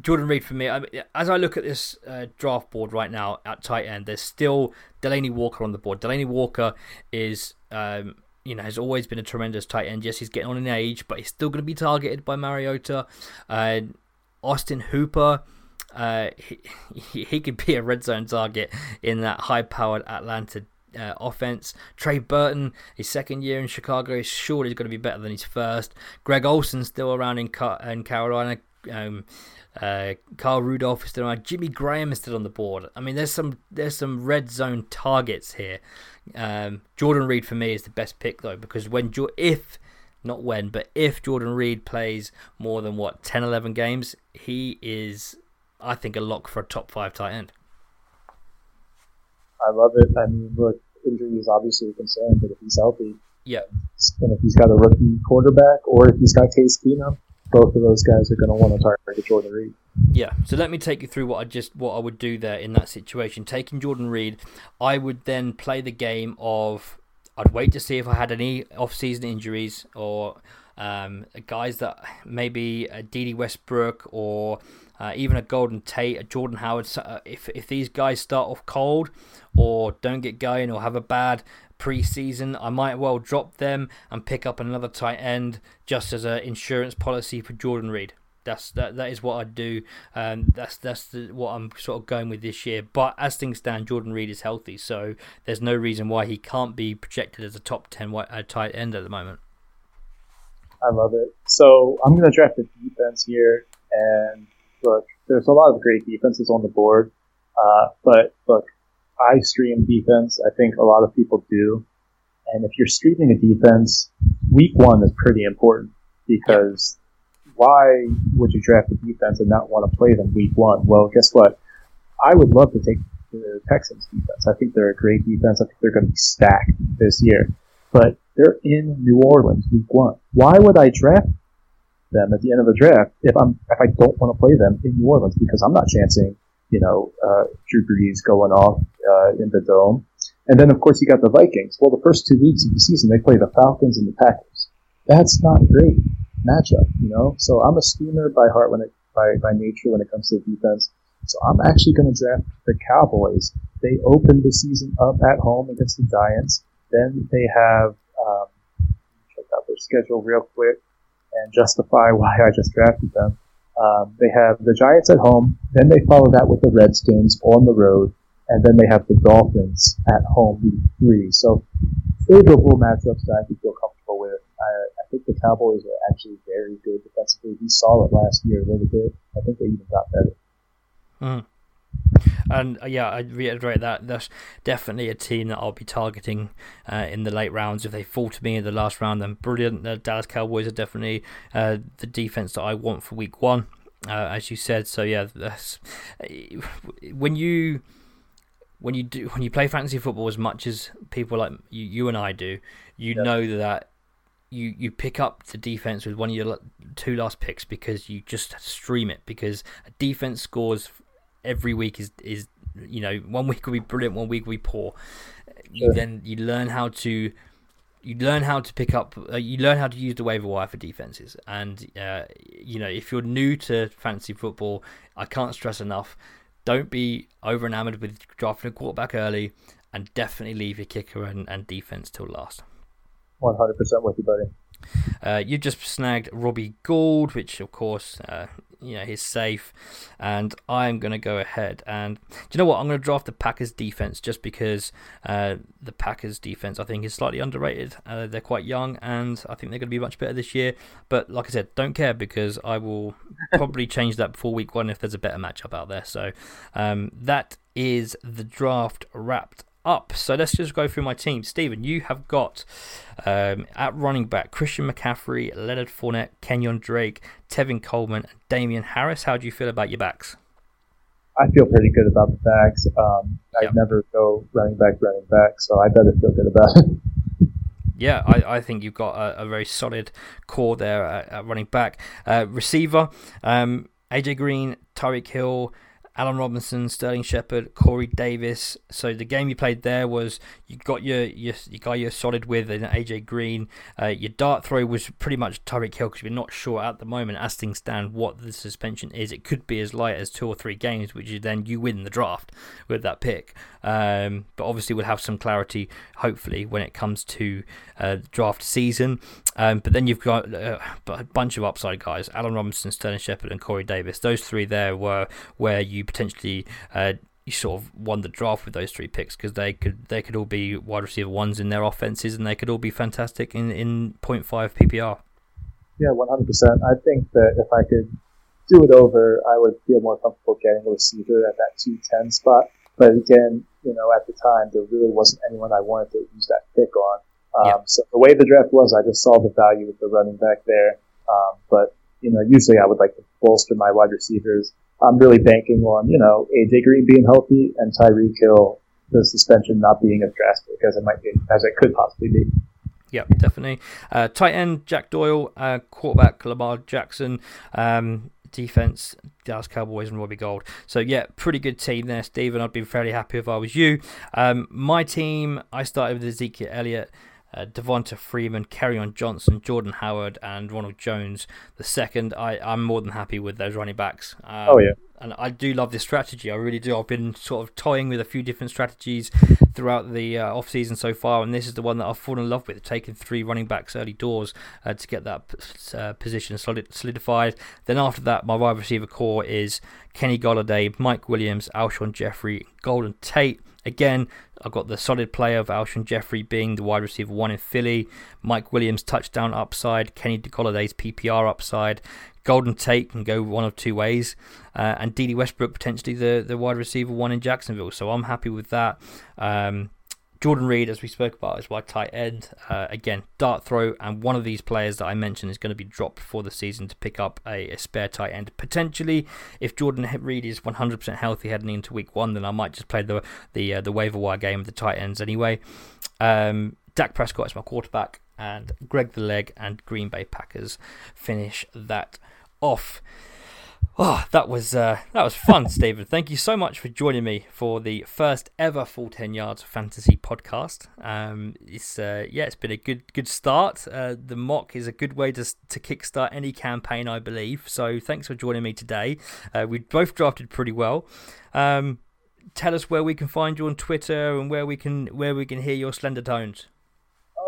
[SPEAKER 2] Jordan Reed for me. I mean, as I look at this uh, draft board right now at tight end, there's still Delanie Walker on the board. Delanie Walker is, um, you know, has always been a tremendous tight end. Yes, he's getting on in age, but he's still going to be targeted by Mariota. Uh, Austin Hooper. Uh, he, he could be a red zone target in that high-powered Atlanta uh, offense. Trey Burton, his second year in Chicago, is surely going to be better than his first. Greg Olsen still around in, in Carolina. Um, uh, Kyle Rudolph is still around. Jimmy Graham is still on the board. I mean, there's some there's some red zone targets here. Um, Jordan Reed for me is the best pick though because when if not when but if Jordan Reed plays more than what 10 11 games he is I think a lock for a top 5 tight end.
[SPEAKER 4] I love it. I mean, look, injury is obviously a concern, but if he's healthy,
[SPEAKER 2] yeah,
[SPEAKER 4] and if he's got a rookie quarterback or if he's got Case Keenum, both of those guys are going to want to target Jordan Reed.
[SPEAKER 2] Yeah, so let me take you through what I just what I would do there in that situation. Taking Jordan Reed, I would then play the game of I'd wait to see if I had any off-season injuries or um, guys that maybe a Dede Westbrook or uh, even a Golden Tate, a Jordan Howard. Uh, if if these guys start off cold or don't get going or have a bad preseason, I might well drop them and pick up another tight end just as an insurance policy for Jordan Reed. That's that. That is what I do. Um, that's that's the, what I'm sort of going with this year. But as things stand, Jordan Reed is healthy, so there's no reason why he can't be projected as a top ten uh, tight end at the moment.
[SPEAKER 4] I love it. So I'm going to draft a defense here, and look, there's a lot of great defenses on the board. Uh, but look, I stream defense. I think a lot of people do. And if you're streaming a defense, week one is pretty important because why would you draft a defense and not want to play them week one? Well, guess what? I would love to take the Texans defense. I think they're a great defense. I think they're going to be stacked this year. But they're in New Orleans week one. Why would I draft them at the end of the draft if I'm if I don't want to play them in New Orleans because I'm not chancing, you know, uh, Drew Brees going off uh, in the dome. And then of course you got the Vikings. Well, the first two weeks of the season they play the Falcons and the Packers. That's not great matchup, you know. So I'm a schemer by heart when it by by nature when it comes to defense. So I'm actually going to draft the Cowboys. They opened the season up at home against the Giants. Then they have um, check out their schedule real quick and justify why I just drafted them. Um, they have the Giants at home. Then they follow that with the Redskins on the road, and then they have the Dolphins at home week three. So favorable matchups that I can feel comfortable with. Think the Cowboys are actually very good defensively. We saw it last year a little bit. I think they even got better.
[SPEAKER 2] Mm. And uh, yeah, I reiterate that that's definitely a team that I'll be targeting uh, in the late rounds. If they fall to me in the last round, then brilliant. The Dallas Cowboys are definitely uh, the defense that I want for Week One, uh, as you said. So yeah, that's when you when you do when you play fantasy football as much as people like you, you and I do, you yep. know that you you pick up the defense with one of your two last picks because you just stream it because a defense scores every week is is you know one week will be brilliant, one week will be poor. You then you learn how to you learn how to pick up uh, you learn how to use the waiver wire for defenses and uh, you know if you're new to fantasy football i can't stress enough don't be over enamored with drafting a quarterback early and definitely leave your kicker and, and defense till last.
[SPEAKER 4] 100% with you, buddy.
[SPEAKER 2] Uh, you just snagged Robbie Gould, which of course, uh, you know, he's safe. And I'm going to go ahead and do you know what? I'm going to draft the Packers defense just because uh, the Packers defense I think is slightly underrated. Uh, they're quite young, and I think they're going to be much better this year. But like I said, don't care because I will probably change that before week one if there's a better matchup out there. So um, that is the draft wrapped up. So let's just go through my team. Stephen, you have got um, at running back Christian McCaffrey, Leonard Fournette, Kenyon Drake, Tevin Coleman, and Damien Harris. How do you feel about your backs?
[SPEAKER 4] I feel pretty good about the backs. Um, I yep. never go running back, running back, so I better feel good about it.
[SPEAKER 2] Yeah, I, I think you've got a, a very solid core there at, at running back. Uh, receiver, um, AJ Green, Tyreek Hill, Allen Robinson, Sterling Shepard, Corey Davis. So the game you played there was you got your your you got your solid with an AJ Green. Uh, your dart throw was pretty much Tyreek Hill because we're not sure at the moment, as things stand, what the suspension is. It could be as light as two or three games, which is then you win the draft with that pick. Um, but obviously we'll have some clarity hopefully when it comes to uh, draft season. Um, but then you've got uh, a bunch of upside guys: Allen Robinson, Sterling Shepard, and Corey Davis. Those three there were where you potentially uh, you sort of won the draft with those three picks because they could they could all be wide receiver ones in their offenses and they could all be fantastic in in 0.5 PPR.
[SPEAKER 4] Yeah, 100%. I think that if I could do it over, I would feel more comfortable getting a receiver at that 210 spot. But again, you know, at the time, there really wasn't anyone I wanted to use that pick on. Um, yeah. So the way the draft was, I just saw the value with the running back there. Um, but, you know, usually I would like to bolster my wide receivers I'm really banking on, you know, AJ Green being healthy and Tyreek Hill, the suspension not being as drastic as it might be, as it could possibly be.
[SPEAKER 2] Yeah, definitely. Uh, tight end Jack Doyle, uh, quarterback Lamar Jackson, um, defense Dallas Cowboys and Robbie Gould. So yeah, pretty good team there, Stephen. I'd be fairly happy if I was you. Um, my team, I started with Ezekiel Elliott uh, Devonta Freeman, on Johnson, Jordan Howard, and Ronald Jones the second. I, I'm more than happy with those running backs.
[SPEAKER 4] Um, oh, yeah.
[SPEAKER 2] And I do love this strategy. I really do. I've been sort of toying with a few different strategies throughout the uh, off season so far, and this is the one that I've fallen in love with. Taking three running backs early doors uh, to get that uh, position solid, solidified. Then after that, my wide receiver core is Kenny Golladay, Mike Williams, Alshon Jeffery, Golden Tate. Again, I've got the solid play of Alshon Jeffery being the wide receiver one in Philly, Mike Williams touchdown upside, Kenny Golladay's PPR upside, Golden Tate can go one of two ways, uh, and Dede Westbrook potentially the, the wide receiver one in Jacksonville. So I'm happy with that. Um, Jordan Reed, as we spoke about, is my tight end. Uh, again, dart throw, and one of these players that I mentioned is going to be dropped for the season to pick up a, a spare tight end. Potentially, if Jordan Reed is 100% healthy heading into week one, then I might just play the the uh, the waiver wire game of the tight ends anyway. Um, Dak Prescott is my quarterback, and Greg the Leg and Green Bay Packers finish that off. Oh, that was uh, that was fun, Stephen. Thank you so much for joining me for the first ever full ten yards fantasy podcast. Um, it's uh, yeah, it's been a good good start. Uh, the mock is a good way to to kickstart any campaign, I believe. So thanks for joining me today. Uh, we both drafted pretty well. Um, tell us where we can find you on Twitter and where we can where we can hear your slender tones.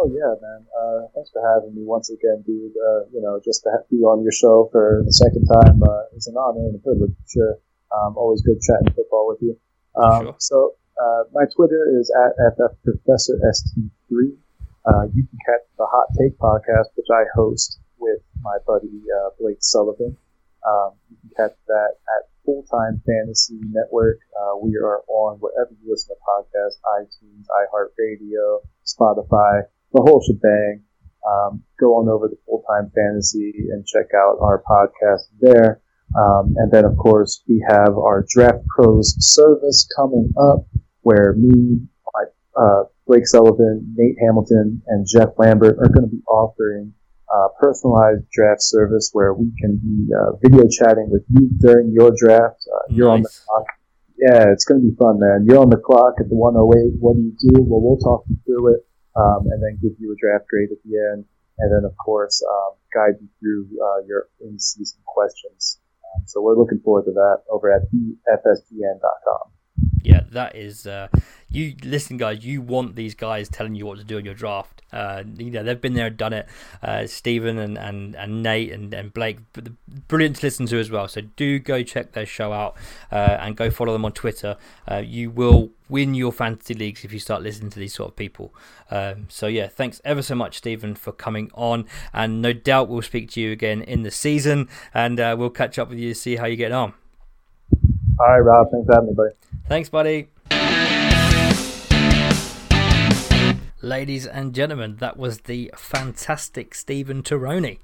[SPEAKER 4] Oh yeah, man. Uh, thanks for having me once again, dude. Uh, you know, just to be on your show for the second time uh, is an honor and a privilege. Sure. Um, always good chatting football with you. Um, sure. So uh, my Twitter is at ffprofessorst3. Uh, you can catch the Hot Take podcast, which I host with my buddy uh, Blake Sullivan. Um, you can catch that at Full Time Fantasy Network. Uh, we are on wherever you listen to podcasts, iTunes, iHeartRadio, Spotify the whole shebang. Um, go on over to Full Time Fantasy and check out our podcast there. Um, and then, of course, we have our Draft Pros service coming up where me, uh, Blake Sullivan, Nate Hamilton, and Jeff Lambert are going to be offering uh, personalized draft service where we can be uh, video chatting with you during your draft. Uh, you're nice. on the clock. Yeah, it's going to be fun, man. You're on the clock at the 108. What do you do? Well, we'll talk you through it um, and then give you a draft grade at the end, and then of course um, guide you through uh, your in-season questions. Um, so we're looking forward to that over at fsgn.com.
[SPEAKER 2] yeah, that is. Uh, you listen, guys. You want these guys telling you what to do in your draft. Uh, you know they've been there done it. Uh, Stephen and, and, and Nate and, and Blake, brilliant to listen to as well. So do go check their show out uh, and go follow them on Twitter. Uh, you will win your fantasy leagues if you start listening to these sort of people. Um, so yeah, thanks ever so much, Stephen, for coming on. And no doubt we'll speak to you again in the season, and uh, we'll catch up with you to see how you get on.
[SPEAKER 4] All right, Rob. Thanks for having me, buddy.
[SPEAKER 2] Thanks, buddy. Ladies and gentlemen, that was the fantastic Stephen Tironi.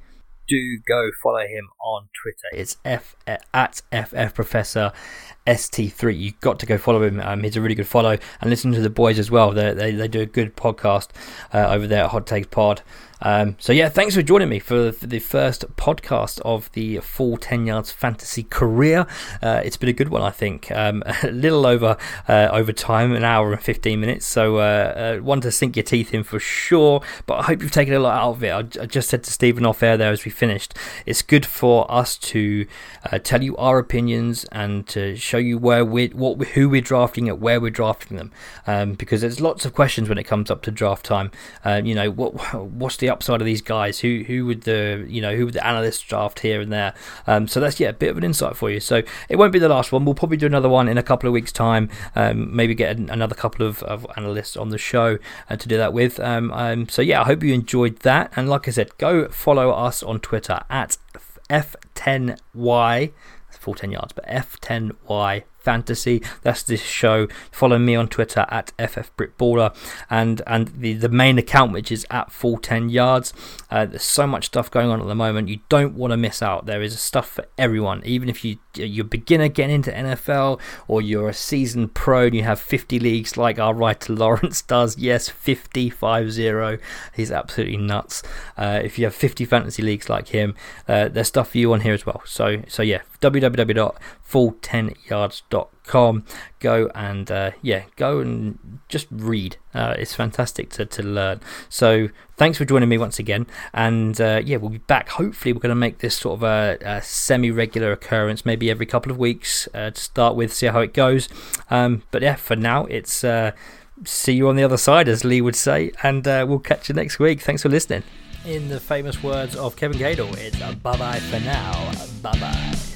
[SPEAKER 2] Do go follow him on Twitter. It's f at ff professor st3. You've got to go follow him. Um, he's a really good follow and listen to the boys as well. They they, they do a good podcast uh, over there at Hot Takes Pod. Um, so yeah, thanks for joining me for, for, the first podcast of the full 10 yards fantasy career. Uh, it's been a good one, I think. Um, a little over uh, over time, an hour and 15 minutes. So uh, uh, one to sink your teeth in for sure. But I hope you've taken a lot out of it. I, I just said to Stephen off air there as we finished, it's good for us to uh, tell you our opinions and to show you where we what who we're drafting at where we're drafting them. Um, because there's lots of questions when it comes up to draft time. Uh, you know what what's the upside of these guys? Who who would the you know who would the analysts draft here and there? Um, so that's yeah a bit of an insight for you. So it won't be the last one. We'll probably do another one in a couple of weeks' time. Um, maybe get another couple of, of analysts on the show uh, to do that with. Um, um, so yeah, I hope you enjoyed that. And like I said, go follow us on Twitter at f10y. Full 10 yards, but F10Y fantasy. That's this show. Follow me on Twitter at ffbritballer and and the, the main account which is at full 10 yards. Uh, there's so much stuff going on at the moment. You don't want to miss out. There is stuff for everyone. Even if you you're a beginner getting into NFL or you're a seasoned pro and you have 50 leagues like our writer Lawrence does. Yes, 50 5 0. He's absolutely nuts. Uh, if you have 50 fantasy leagues like him, uh, there's stuff for you on here as well. So so yeah, www.full10yards.com. Go and uh, yeah, go and just read. Uh, it's fantastic to, to learn. So thanks for joining me once again. And uh, yeah, we'll be back. Hopefully, we're going to make this sort of a, a semi regular occurrence, maybe every couple of weeks uh, to start with, see how it goes. Um, but yeah, for now, it's uh, see you on the other side, as Lee would say. And uh, we'll catch you next week. Thanks for listening. In the famous words of Kevin Gadel, it's bye bye for now. Bye bye.